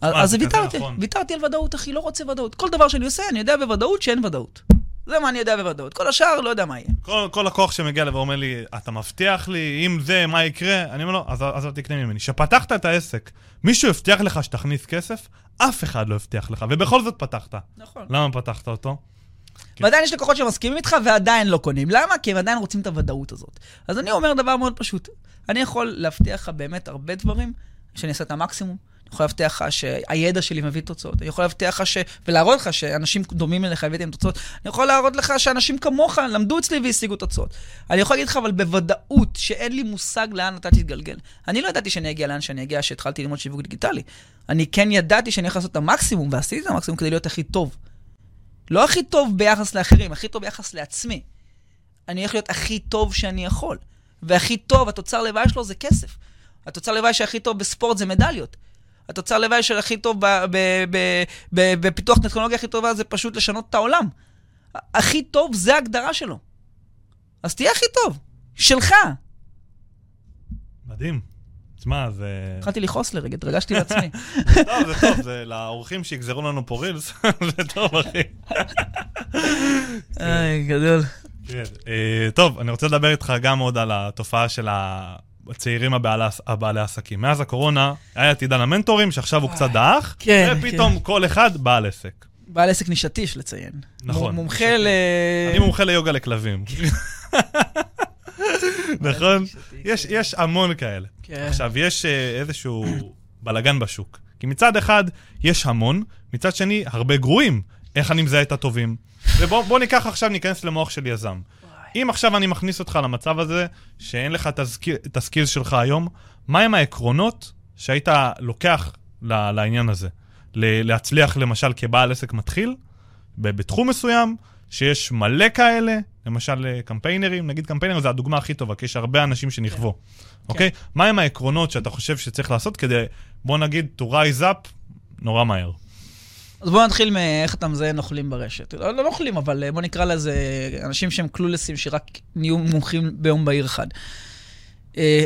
אז ויתרתי, נכון. ויתרתי על ודאות, אחי, לא רוצה ודאות. כל דבר שאני עושה, אני יודע בוודאות שאין ודאות. זה מה אני יודע בוודאות. כל השאר, לא יודע מה יהיה. כל, כל לקוח שמגיע אליי ואומר לי, אתה מבטיח לי, אם זה, מה יקרה? אני אומר לו, אז, אז אל תקנה ממני. כשפתחת את העסק, מישהו הבטיח לך שתכניס כסף? אף אחד לא הבטיח לך, ובכל זאת פתחת. נכון. למה פתחת אותו? כן. ועדיין יש לקוחות שמסכימים איתך ועדיין לא קונים. למה? כי הם עדיין רוצים את הוודאות הזאת. אז אני אומר דבר מאוד פשוט. אני יכול להבטיח לך באמת הרבה דברים, שאני אעשה את המקסימום. אני יכול להבטיח לך שהידע שלי מביא תוצאות. אני יכול להבטיח לך ש... ולהראות לך שאנשים דומים אליך הבאתי להם תוצאות. אני יכול להראות לך שאנשים כמוך למדו אצלי והשיגו תוצאות. אני יכול להגיד לך אבל בוודאות שאין לי מושג לאן אתה תתגלגל. אני לא ידעתי שאני אגיע לאן שאני אגיע כשהתחלתי ללמוד שיווק דיגיטלי. אני כן ידעתי שאני יכול לעשות את המקסימום, ועשיתי את המקסימום כדי להיות הכי טוב. לא הכי טוב ביחס לאחרים, הכי טוב ביחס לעצמי. אני הולך להיות הכי טוב שאני יכול. והכי טוב, התוצר לוואי שלו זה כסף. התוצר לוואי שהכי טוב בספורט זה מדליות. התוצר לוואי של הכי טוב ב- ב- ב- ב- בפיתוח טכנולוגיה הכי טובה זה פשוט לשנות את העולם. ה- הכי טוב זה ההגדרה שלו. אז תהיה הכי טוב. שלך. מדהים. תשמע, זה... התחלתי לכעוס לרגע, התרגשתי לעצמי. טוב, זה טוב, זה לאורחים שיגזרו לנו פה רילס, זה טוב, אחי. איי, גדול. כן. אה, טוב, אני רוצה לדבר איתך גם עוד על התופעה של הצעירים הבעלי, עסקים. מאז הקורונה היה את עידן המנטורים, שעכשיו הוא קצת דעך, כן, ופתאום כל אחד בעל עסק. בעל עסק נישתי, יש לציין. נכון. מומחה ל... אני מומחה ליוגה לכלבים. נכון? כן. יש, יש המון כאלה. כן. עכשיו, יש אה, איזשהו בלגן בשוק. כי מצד אחד, יש המון, מצד שני, הרבה גרועים. איך אני מזהה את הטובים? ובוא בוא ניקח עכשיו, ניכנס למוח של יזם. אם עכשיו אני מכניס אותך למצב הזה, שאין לך את הסקילס שלך היום, מהם העקרונות שהיית לוקח ל- לעניין הזה? ל- להצליח למשל כבעל עסק מתחיל, בתחום מסוים, שיש מלא כאלה, למשל אה, קמפיינרים, נגיד קמפיינר זה הדוגמה הכי טובה, כי יש הרבה אנשים שנכוו, אוקיי? מהם העקרונות שאתה חושב שצריך לעשות כדי, בוא נגיד, to rise up נורא מהר? אז בואו נתחיל מאיך אתה מזהה נוכלים ברשת. לא, לא נוכלים, אבל אה, בואו נקרא לזה אנשים שהם קלולסים, שרק נהיו מומחים ביום בהיר אחד. אה,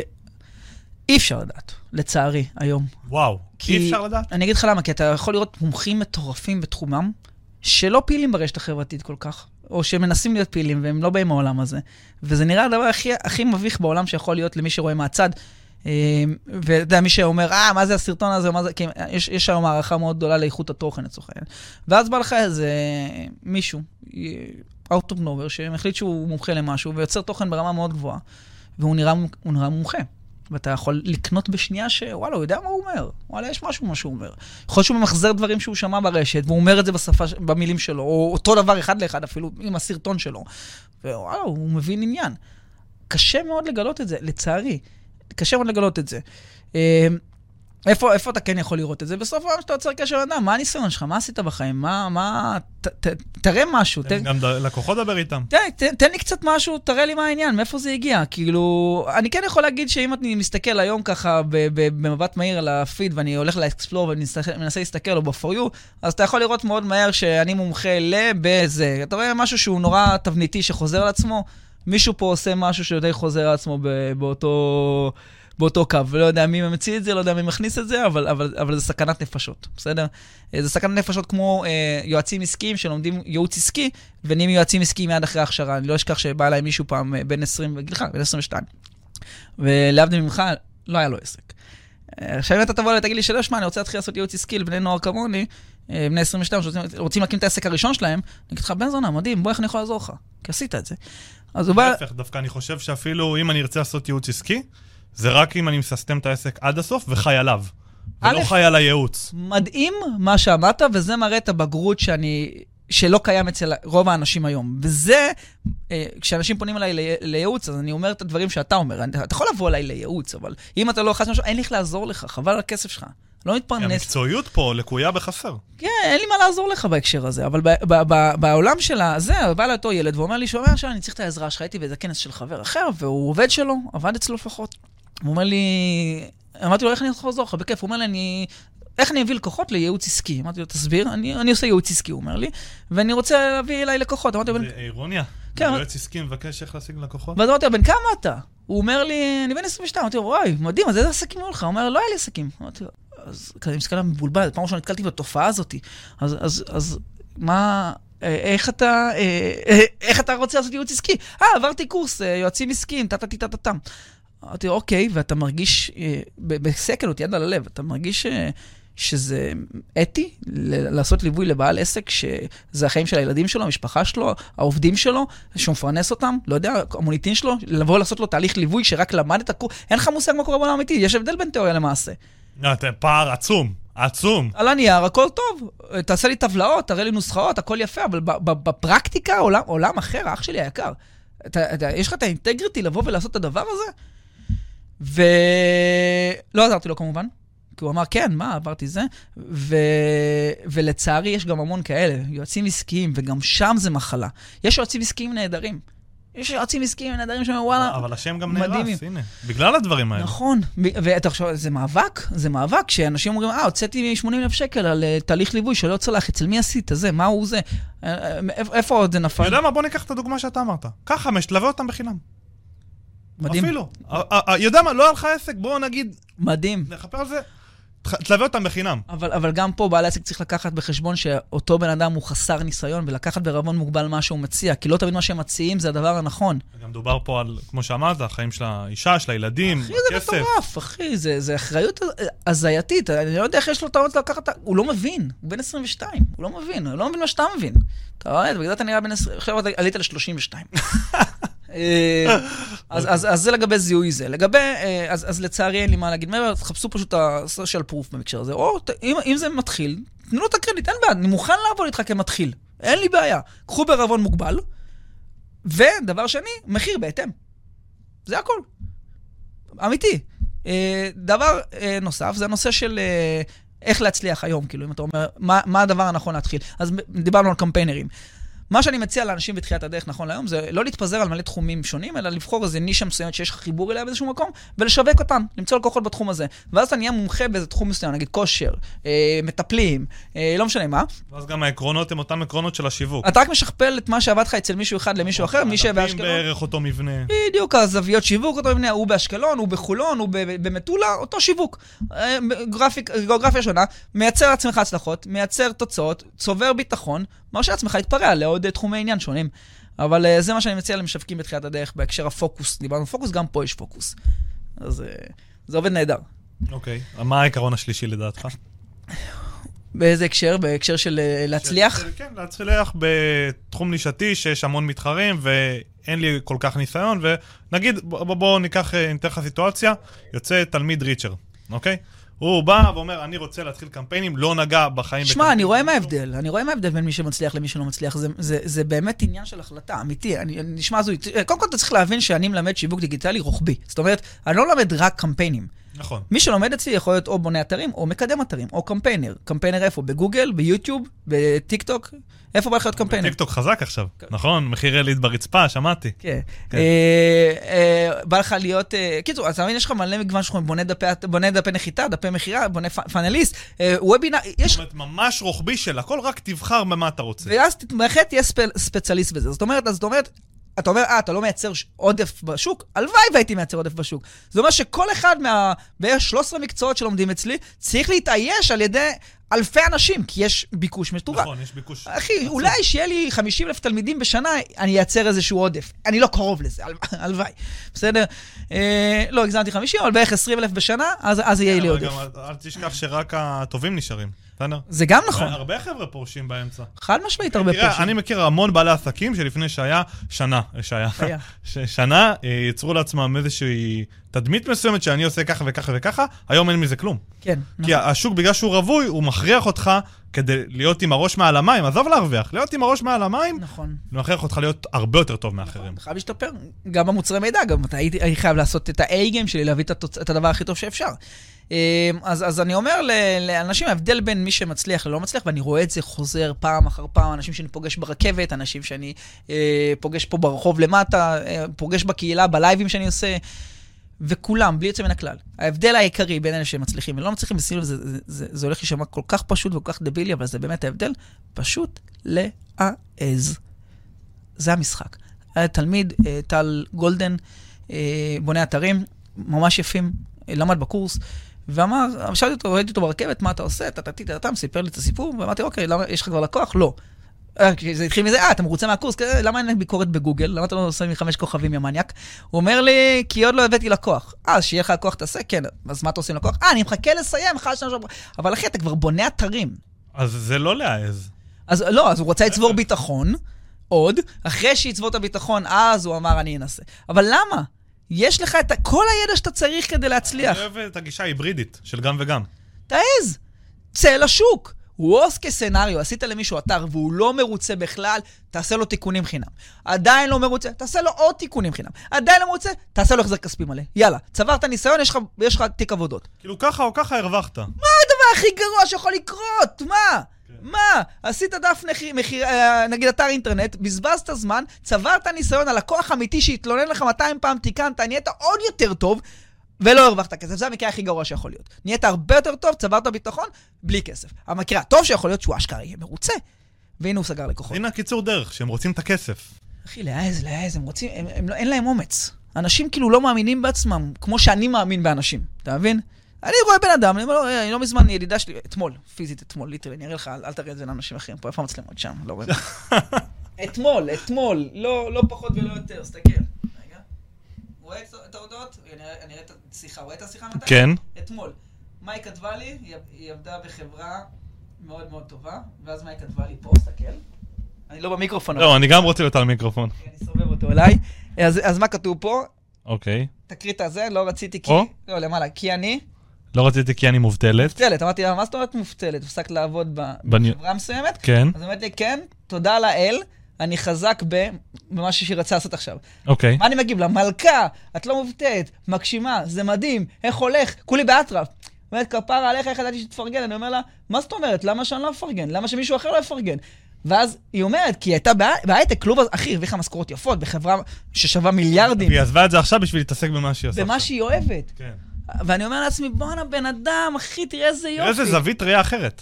אי אפשר לדעת, לצערי, היום. וואו, כי- אי אפשר לדעת? אני אגיד לך למה, כי אתה יכול לראות מומחים מטורפים בתחומם, שלא פעילים ברשת החברתית כל כך, או שמנסים להיות פעילים והם לא באים מהעולם הזה. וזה נראה הדבר הכי, הכי מביך בעולם שיכול להיות למי שרואה מהצד. אה, ואתה יודע, מי שאומר, אה, מה זה הסרטון הזה, מה זה, כי יש, יש היום הערכה מאוד גדולה לאיכות התוכן לצורך העניין. ואז בא לך איזה מישהו, אה, out of nowhere, שמחליט שהוא מומחה למשהו, ויוצר תוכן ברמה מאוד גבוהה, והוא נראה, נראה מומחה. ואתה יכול לקנות בשנייה שוואלה, הוא יודע מה הוא אומר. וואלה, יש משהו במה שהוא אומר. יכול להיות שהוא ממחזר דברים שהוא שמע ברשת, והוא אומר את זה בשפה, במילים שלו, או אותו דבר אחד לאחד אפילו עם הסרטון שלו. ווואלה, הוא מבין עניין. קשה מאוד לגלות את זה, לצערי. קשה מאוד לגלות את זה. אה, איפה, איפה אתה כן יכול לראות את זה? בסוף היום שאתה יוצר קשר עם אדם, מה הניסיון שלך? מה עשית בחיים? מה, מה... ת, ת, תראה משהו. תן גם ד... לקוחות דבר איתם. תן, תן, תן לי קצת משהו, תראה לי מה העניין, מאיפה זה הגיע. כאילו, אני כן יכול להגיד שאם אני מסתכל היום ככה במבט מהיר על הפיד, ואני הולך לאקספלור ומנסה להסתכל, או ב-for you, אז אתה יכול לראות מאוד מהר שאני מומחה לבזה. אתה רואה משהו שהוא נורא תבניתי שחוזר על עצמו, מישהו פה עושה משהו שדי חוזר על עצמו באותו... באותו קו. לא יודע מי ממציא את זה, לא יודע מי מכניס את זה, אבל, אבל, אבל זה סכנת נפשות, בסדר? אה, זה סכנת נפשות כמו אה, יועצים עסקיים שלומדים ייעוץ עסקי, ונהיים יועצים עסקיים מיד אחרי ההכשרה. אני לא אשכח שבא אליי מישהו פעם אה, בן 20, בגילך, בן 22. ולהבדיל ממך, לא היה לו עסק. אה, עכשיו אם אתה תבוא אליי ותגיד לי שלא, שמע, אני רוצה להתחיל לעשות ייעוץ עסקי לבני נוער כמוני, בני 22 שרוצים להקים את העסק הראשון שלהם, אני אגיד לך, בן זונה, מדהים, בוא, איך אני יכול לעזור לך? כי עשית את זה. אז הוא בא... להפך, דווקא אני חושב שאפילו אם אני ארצה לעשות ייעוץ עסקי, זה רק אם אני מססטם את העסק עד הסוף וחי עליו. ולא חי על הייעוץ. מדהים מה שאמרת, וזה מראה את הבגרות שאני... שלא קיים אצל רוב האנשים היום. וזה, אה, כשאנשים פונים אליי לייעוץ, אז אני אומר את הדברים שאתה אומר. אתה יכול לבוא אליי לייעוץ, אבל אם אתה לא חס משהו, אין לי איך לעזור לך, חבל על הכסף שלך. לא מתפרנס. המקצועיות פה לקויה בחסר. כן, אין לי מה לעזור לך בהקשר הזה, אבל בעולם של הזה, בא לאותו ילד ואומר לי, שומע שאני צריך את העזרה שלך, הייתי באיזה כנס של חבר אחר, והוא עובד שלו, עבד אצלו לפחות. הוא אומר לי, אמרתי לו, איך אני יכול לעזור לך? בכיף. הוא אומר לי, אני... איך אני אביא לקוחות לייעוץ עסקי? אמרתי לו, תסביר, אני, אני עושה ייעוץ עסקי, הוא אומר לי, ואני רוצה להביא אליי לקוחות. אמרתי זה אירוניה. כן. יועץ עסקי מבקש איך להשיג לקוחות? ואז אמרתי לו, בן כמה אתה? הוא אומר לי, אני בן 22. אמרתי לו, וואי, מדהים, אז איזה עסקים היו לך? הוא אומר, לא היה לי עסקים. אמרתי לו, אז כזה, מסתכל עליו מבולבל, פעם ראשונה נתקלתי בתופעה הזאת. אז, אז, אז מה, אה, איך אתה, אה, איך אתה רוצה לעשות ייעוץ עסקי? אה, עברתי קורס יועצים עסקיים, טה-טה-טה-טה-טם. אמרתי, אוקיי, ואתה מרגיש, אה, בסקל אותי יד על הלב, אתה מרגיש אה, שזה אתי לעשות ליווי לבעל עסק שזה החיים של הילדים שלו, המשפחה שלו, העובדים שלו, שהוא מפרנס אותם, לא יודע, המוניטין שלו, לבוא לעשות לו תהליך ליווי שרק למד את הקורס, אין לך מושג מה קורה בעולם האמיתי, יש הבדל בין תיאוריה למעשה. לא, פער עצום. עצום. על הנייר הכל טוב, תעשה לי טבלאות, תראה לי נוסחאות, הכל יפה, אבל בפרקטיקה עולם, עולם אחר, אח שלי היקר. אתה, אתה, יש לך את האינטגריטי לבוא ולעשות את הדבר הזה? ולא עזרתי לו כמובן, כי הוא אמר, כן, מה, עברתי זה. ו... ולצערי, יש גם המון כאלה, יועצים עסקיים, וגם שם זה מחלה. יש יועצים עסקיים נהדרים. יש יועצים עסקיים נהדרים שאומרים, וואלה, אבל השם גם נהרס, הנה, בגלל הדברים האלה. נכון, ואתה חושב, זה מאבק, זה מאבק, שאנשים אומרים, אה, הוצאתי 80 אלף שקל על uh, תהליך ליווי שלא צלח, אצל מי עשית זה, מה הוא זה, אה, אה, איפה עוד זה נפל? אתה יודע מה, בוא ניקח את הדוגמה שאתה אמרת. קח חמש, תלווה אותם בחינם. מדהים. אפילו. יודע מה, לא היה לך עסק, בואו נגיד... מדהים. נחפר על זה. תלווה אותם בחינם. אבל, אבל גם פה בעל העסק צריך לקחת בחשבון שאותו בן אדם הוא חסר ניסיון, ולקחת בערבון מוגבל מה שהוא מציע, כי לא תמיד מה שהם מציעים זה הדבר הנכון. גם דובר פה על, כמו שאמרת, החיים של האישה, של הילדים, הכסף. אחי, זה מטורף, אחי, זה, זה אחריות הזייתית. אני לא יודע איך יש לו את האומץ לקחת... הוא לא מבין, הוא בן 22, הוא לא מבין, הוא לא מבין מה שאתה מבין. אתה רואה? בגלל זה אתה נראה בן 20, עכשיו עלית ל-32. אה, אז, זה לגבי זיהוי זה. לגבי, אה, אז, לצערי אין לי מה להגיד מעבר, תחפשו פשוט את ה-social proof במקשר הזה. או אם, זה מתחיל, תנו לו את הקרדיט, אין בעיה, אני מוכן לעבוד איתך כמתחיל, אין לי בעיה. קחו בערבון מוגבל, ודבר שני, מחיר בהתאם. זה הכל. אמיתי. אה, דבר נוסף, זה הנושא של איך להצליח היום, כאילו, אם אתה אומר, מה הדבר הנכון להתחיל. אז דיברנו על קמפיינרים. מה שאני מציע לאנשים בתחילת הדרך נכון להיום, זה לא להתפזר על מלא תחומים שונים, אלא לבחור איזה נישה מסוימת שיש לך חיבור אליה באיזשהו מקום, ולשווק אותם, למצוא לקוחות בתחום הזה. ואז אתה נהיה מומחה באיזה תחום מסוים, נגיד כושר, אה, מטפלים, אה, לא משנה מה. ואז גם העקרונות הם אותם עקרונות של השיווק. אתה רק משכפל את מה שעבד לך אצל מישהו אחד למישהו אחר, מי שבאשקלון. בערך אותו מבנה. בדיוק, הזוויות שיווק אותו מבנה, הוא באשקלון, הוא בחולון, הוא במטולה, אותו שיווק. אה, גיאוגרפיה שונה, מייצר לעצמך הצלחות, מייצר תוצאות, צובר ביטחון, מרשה לעצמך להתפרע לעוד תחומי עניין שונים. אבל uh, זה מה שאני מציע למשווקים בתחילת הדרך, בהקשר הפוקוס. דיברנו פוקוס, גם פה יש פוקוס. אז uh, זה עובד נהדר. אוקיי. Okay. מה העיקרון השלישי לדעתך? באיזה הקשר? בהקשר של uh, להצליח? של, כן, להצליח בתחום נישתי שיש המון מתחרים ואין לי כל כך ניסיון, ונגיד, בואו בוא ניקח, ניתן לך סיטואציה, יוצא תלמיד ריצ'ר, אוקיי? Okay? הוא בא ואומר, אני רוצה להתחיל קמפיינים, לא נגע בחיים. שמע, אני רואה מה ההבדל, אני רואה מה ההבדל בין מי שמצליח למי שלא מצליח. זה, זה, זה באמת עניין של החלטה, אמיתי. אני, נשמע הזוי. קודם כל אתה צריך להבין שאני מלמד שיווק דיגיטלי רוחבי. זאת אומרת, אני לא מלמד רק קמפיינים. נכון. מי שלומד אצלי יכול להיות או בונה אתרים, או מקדם אתרים, או קמפיינר. קמפיינר איפה? בגוגל, ביוטיוב, בטיקטוק? איפה בא לך להיות קמפיינר? טיקטוק חזק עכשיו, נכון? מחיר לליד ברצפה, שמעתי. כן. כן. אה, אה, בא לך להיות... אה, קיצור, אז אתה מבין, יש לך מלא מגוון שלך, בונה דפי- נחיתה, דפי מכירה, בונה funnels, webinar, יש... זאת אומרת, ממש רוחבי של הכל, רק תבחר במה אתה רוצה. ואז ת- בהחלט תהיה ספ- ספציאליסט בזה. זאת אומרת, אתה אומר, אה, אתה לא מייצר עודף בשוק? הלוואי והייתי מייצר עודף בשוק. זה אומר שכל אחד מה... בערך 13 מקצועות שלומדים אצלי, צריך להתאייש על ידי אלפי אנשים, כי יש ביקוש מטורף. נכון, יש ביקוש. אחי, עצום. אולי שיהיה לי 50 אלף תלמידים בשנה, אני אייצר איזשהו עודף. אני לא קרוב לזה, הל- הלוואי. בסדר? אה, לא, הגזמתי 50, אבל בערך 20 אלף בשנה, אז, אז יהיה לי עודף. גם אל תשכח שרק הטובים נשארים, בסדר? זה גם נכון. הרבה חבר'ה פורשים באמצע. חד משמעית הרבה תראה, פורשים. אני מכיר המון בעלי עסקים שלפני שהיה שנה, שהיה, שנה אה, יצרו לעצמם איזושהי תדמית מסוימת שאני עושה ככה וככה וככה, היום אין מזה כלום. כן. כי השוק, בגלל שהוא רווי, הוא מכריח אותך כדי להיות עם הראש מעל המים, עזוב להרוויח, להיות עם הראש מעל המים, נכון. מכריח אותך להיות הרבה יותר טוב מאחרים. אתה חייב להשתפר, גם במוצרי מידע, גם אתה הייתי, הייתי חייב לעשות את ה-A-game שלי, להביא את, התוצ... את הדבר הכי טוב שאפשר. אה, אז, אז אני אומר לאנשים, ההבדל בין מי שמצליח ללא מצליח, ואני רואה את זה חוזר פעם אחר פעם, אנשים שאני פוגש ברכבת, אנשים שאני אה, פוגש פה ברחוב למטה, אה, פוגש בקהילה, בלייבים שאני עושה, וכולם, בלי יוצא מן הכלל. ההבדל העיקרי בין אלה שמצליחים ולא מצליחים, ושימו זה, זה, זה, זה הולך להישמע כל כך פשוט וכל כך דבילי, אבל זה באמת ההבדל, פשוט להעז. זה המשחק. היה תלמיד, אה, טל גולדן, אה, בונה אתרים, ממש יפים, אה, למד בקורס, ואמר, שאלתי אותו, ראיתי אותו ברכבת, מה אתה עושה? טה-טה-טה-טה, סיפר לי את הסיפור, ואמרתי, אוקיי, למה, יש לך כבר לקוח? לא. אה, זה התחיל מזה, אה, אתה מרוצה מהקורס? "כן, למה אין ביקורת בגוגל? למה אתה לא עושה לי חמש כוכבים, יא מניאק? הוא אומר לי, כי עוד לא הבאתי לקוח. אה, אז שיהיה לך לקוח תעשה? כן. אז מה אתה עושה עם לקוח? אה, אני מחכה לסיים, אחד, שניים, שלוש, אבל אחי, אתה כבר בונה אתרים. אז זה לא להעז. אז לא, אז הוא רצה לצבור ביטחון, עוד, אחרי שיצבור את הביטחון, אז הוא אמר, אני אנסה. אבל למה? יש לך את כל הידע שאתה צריך כדי להצליח. אני אוהב את הגישה ההיברידית של גם וגם. תעז, צא לשוק. וורס כסצנריו, עשית למישהו אתר והוא לא מרוצה בכלל, תעשה לו תיקונים חינם. עדיין לא מרוצה, תעשה לו עוד תיקונים חינם. עדיין לא מרוצה, תעשה לו החזר כספי מלא. יאללה, צברת ניסיון, יש לך, תיק עבודות. כאילו ככה או ככה הרווחת. מה הדבר הכי גרוע שיכול לקרות? מה? מה? עשית דף נכי- מחיר, אה, נגיד אתר אינטרנט, בזבזת זמן, צברת ניסיון על לקוח אמיתי שהתלונן לך 200 פעם, תיקנת, נהיית עוד יותר טוב, ולא הרווחת כסף. זה המקרה הכי גרוע שיכול להיות. נהיית הרבה יותר טוב, צברת ביטחון, בלי כסף. המקרה הטוב שיכול להיות שהוא אשכרה יהיה מרוצה. והנה הוא סגר לקוחות. הנה הקיצור דרך, שהם רוצים את הכסף. אחי, להעז, להעז, הם רוצים, הם, הם, לא- אין להם אומץ. אנשים כאילו לא מאמינים בעצמם, כמו שאני מאמין באנשים, אתה מבין? אני רואה בן אדם, אני אומר לו, "אה, אני לא מזמן, ידידה שלי, אתמול, פיזית אתמול, ליטרלי, אני אראה לך, אל, אל תראה את זה לאנשים אחרים פה, איפה המצלמות שם? לא רואה. אתמול, אתמול, לא, לא פחות ולא יותר, תסתכל. רואה את- ההודעות? אני אראה את השיחה, רואה את השיחה מתי? כן. אתמול. מאי כתבה לי, היא, היא עבדה בחברה מאוד מאוד טובה, ואז מאי כתבה לי פה, תסתכל. אני לא במיקרופון, לא, אני גם רוצה להיות על מיקרופון. אני סובב אותו אליי. אז, אז מה כתוב פה? אוקיי. תקריא את הזה, לא רציתי כי... או. לא, למעלה. כי אני לא רציתי כי אני מובטלת. מובטלת. אמרתי לה, מה זאת אומרת מובטלת? הפסקת לעבוד בחברה מסוימת? כן. אז אומרת לי, כן, תודה לאל, אני חזק ב... במשהו שהיא רצה לעשות עכשיו. אוקיי. מה אני מגיב לה? מלכה, את לא מובטלת, מגשימה, זה מדהים, איך הולך? כולי באטרף. אומרת, כפרה עליך, איך ידעתי שתפרגן? אני אומר לה, מה זאת אומרת? למה שאני לא אפרגן? למה שמישהו אחר לא יפרגן? ואז היא אומרת, כי היא הייתה בהי- בהייטק, קלוב, אחי, הרוויחה משכורות יפות, בחברה ששווה מיליארדים, והיא עזבה את זה עכשיו בשביל להתעסק במה שהיא עושה. במה. שהיא אוהבת. כן. ואני אומר לעצמי, בואנה, בן אדם, אחי, תראה איזה יופי. תראה איזה זווית ראייה אחרת.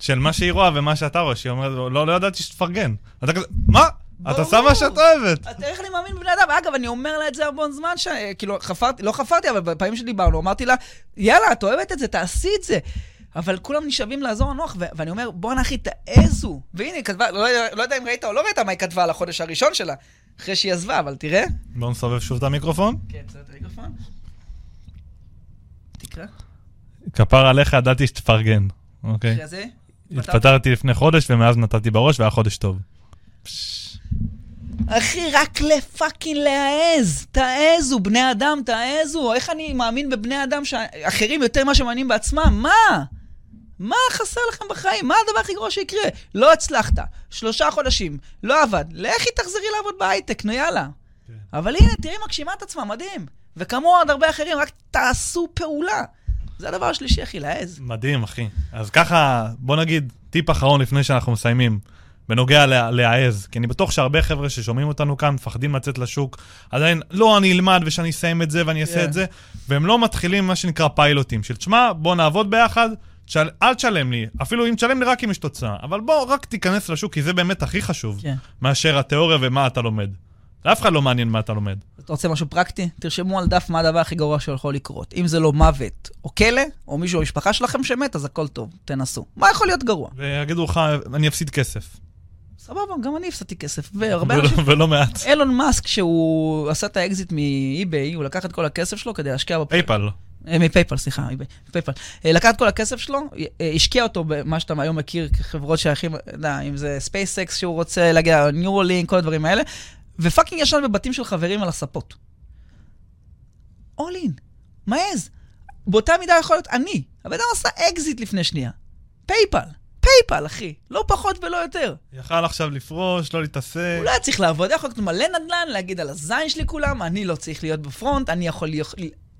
של מה שהיא רואה ומה שאתה רואה, שהיא אומרת, לא, לא ידעתי שתפרגן. אתה כזה, מה? אתה ברור. עושה מה שאת אוהבת. אתה איך אני מאמין בבני אדם? אגב, אני אומר לה את זה המון זמן, ש... כאילו, חפרתי, לא חפרתי, אבל בפעמים שדיברנו, אמרתי לה, יאללה, את אוהבת את זה, תעשי את זה. אבל כולם נשאבים לעזור לנוח, ו- ואני אומר, בואנה אחי, תעזו. והנה, היא כתבה, לא, לא יודע אם ראית או לא ראית מה היא כתבה על החודש הראשון שלה, אחרי שהיא עזבה, אבל תראה. בואו נסובב שוב את המיקרופון. כן, בסדר, את המיקרופון. תקרא. כפר עליך ידעתי שתפרגן. אוקיי. אחרי זה. התפטרתי לפני חודש ומאז נתתי בראש והיה חודש טוב. אחי, רק לפאקינג להעז. תעזו, בני אדם, תעזו. איך אני מאמין בבני אדם שאחרים יותר ממה שמאמינים בעצמם? מה? מה חסר לכם בחיים? מה הדבר הכי גרוע שיקרה? לא הצלחת, שלושה חודשים, לא עבד. לכי תחזרי לעבוד בהייטק, נו יאללה. כן. אבל הנה, תראי, מגשימה את עצמה, מדהים. וכמוהו עוד הרבה אחרים, רק תעשו פעולה. זה הדבר השלישי, אחי, להעז. מדהים, אחי. אז ככה, בוא נגיד, טיפ אחרון לפני שאנחנו מסיימים, בנוגע לה- להעז, כי אני בטוח שהרבה חבר'ה ששומעים אותנו כאן מפחדים לצאת לשוק, עדיין, לא, אני אלמד ושאני אסיים את זה ואני אעשה כן. את זה, והם לא מתחילים מה שנקרא פיילוטים, של תשמע, בוא נעבוד ביחד, תשל... אל תשלם לי, אפילו אם תשלם לי רק אם יש תוצאה, אבל בוא רק תיכנס לשוק, כי זה באמת הכי חשוב, כן. מאשר התיאוריה ומה אתה לומד. לאף אחד לא מעניין מה אתה לומד. אתה רוצה משהו פרקטי? תרשמו על דף מה הדבר הכי גרוע שיכול לקרות. אם זה לא מוות או כלא, או מישהו במשפחה שלכם שמת, אז הכל טוב, תנסו. מה יכול להיות גרוע? ויגידו לך, אני אפסיד כסף. סבבה, גם אני הפסדתי כסף. והרבה ולא, אנשים... ולא מעט. אילון מאסק, שהוא עשה את האקזיט מ eBay, הוא לקח את כל הכסף שלו כדי להשקיע בפ... PayPal. אה, מ PayPal, סליחה, מ PayPal. אה, לקח את כל הכסף שלו, אה, השקיע אותו במה שאתה היום מכיר כחברות שייכים, יודע, אם זה SpaceX שהוא רוצה להגיע, Neuralink, כל הדברים האלה, ו fucking ישן בבתים של חברים על הספות. all in, מעז. באותה מידה יכול להיות אני. הבן אדם עשה אקזיט לפני שנייה. PayPal, PayPal, אחי. לא פחות ולא יותר. יכל עכשיו לפרוש, לא להתעסק. הוא לא היה צריך לעבוד, יכול לקנות מלא נדל"ן, להגיד על הזין שלי כולם, אני לא צריך להיות ב front, אני יכול להיות...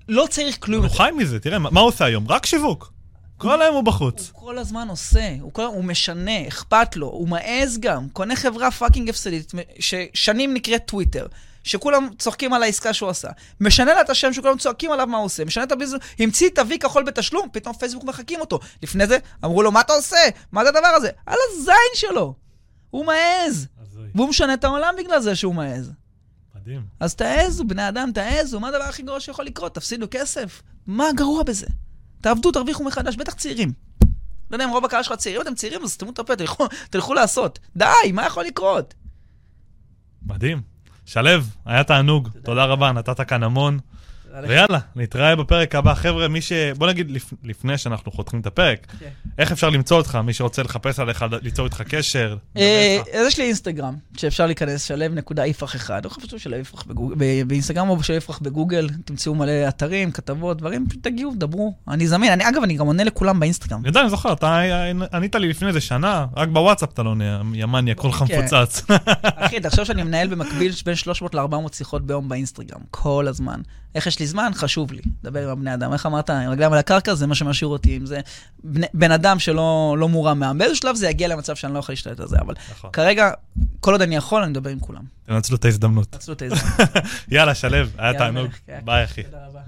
לא צריך כלום. הוא חי מזה, תראה, מה הוא עושה היום? רק שיווק. כל היום הוא בחוץ. הוא כל הזמן עושה, הוא, כל, הוא משנה, אכפת לו, הוא מעז גם, קונה חברה fucking הפסדית, ששנים נקראת טוויטר, שכולם צוחקים על העסקה שהוא עשה. משנה לה את השם שכולם צועקים עליו מה הוא עושה, משנה את הביזנס, המציא את ה-V כחול בתשלום, פתאום פייסבוק מחקים אותו. לפני זה אמרו לו, מה אתה עושה? מה זה הדבר הזה? על הזין שלו. הוא מעז. והוא משנה את העולם בגלל זה שהוא מעז. מדהים. אז תעזו, בני אדם, תעזו, מה הדבר הכי גרוע שיכול לקרות? תפסידו כסף. מה גרוע בזה? תעבדו, תרוויחו מחדש, בטח צעירים. לא יודע אם רוב הקהל שלך צעירים, אתם צעירים, אז תסתמו את הפה, תלכו, תלכו לעשות. די, מה יכול לקרות? מדהים. שלו, היה תענוג. תודה רבה, נתת כאן המון. ויאללה, נתראה בפרק הבא. חבר'ה, מי ש... בוא נגיד, לפ... לפני שאנחנו חותכים את הפרק, כן. איך אפשר למצוא אותך? מי שרוצה לחפש עליך, ליצור איתך קשר? אה. אז יש לי אינסטגרם, שאפשר להיכנס, שלו נקודה יפרח אחד, או חפשו שלו יפרח באינסטגרם או שלו יפרח בגוגל, תמצאו מלא אתרים, כתבות, דברים, פשוט תגיעו, דברו. אני זמין, אני אגב, אני גם עונה לכולם באינסטגרם. אני יודע, אני זוכר, אתה ענית לי לפני איזה שנה, רק בוואטסאפ אתה לא נהיה, יא מניה, כולך כן. מפוצץ. אחי, תחשוב שאני מנהל במקביל בין 300 ל-400 שיחות ביום באינסטגרם, כל הזמן. איך יש לי זמן? חשוב לי. לדבר עם הבני אדם. איך אמרת, עם רגליים על הקרקע, זה מה שמשאיר אותי. אם זה בני- בן אדם שלא לא מורם מעם. באיזשהו שלב זה יגיע למצב שאני לא יכול להשתלט על זה, אבל נכון. כרגע, כל עוד אני יכול, אני מדבר עם כולם. תנצלו את ההזדמנות. תעשו את זה. יאללה, שלו, היה תענוג. מלך, כן. ביי, אחי. תודה רבה.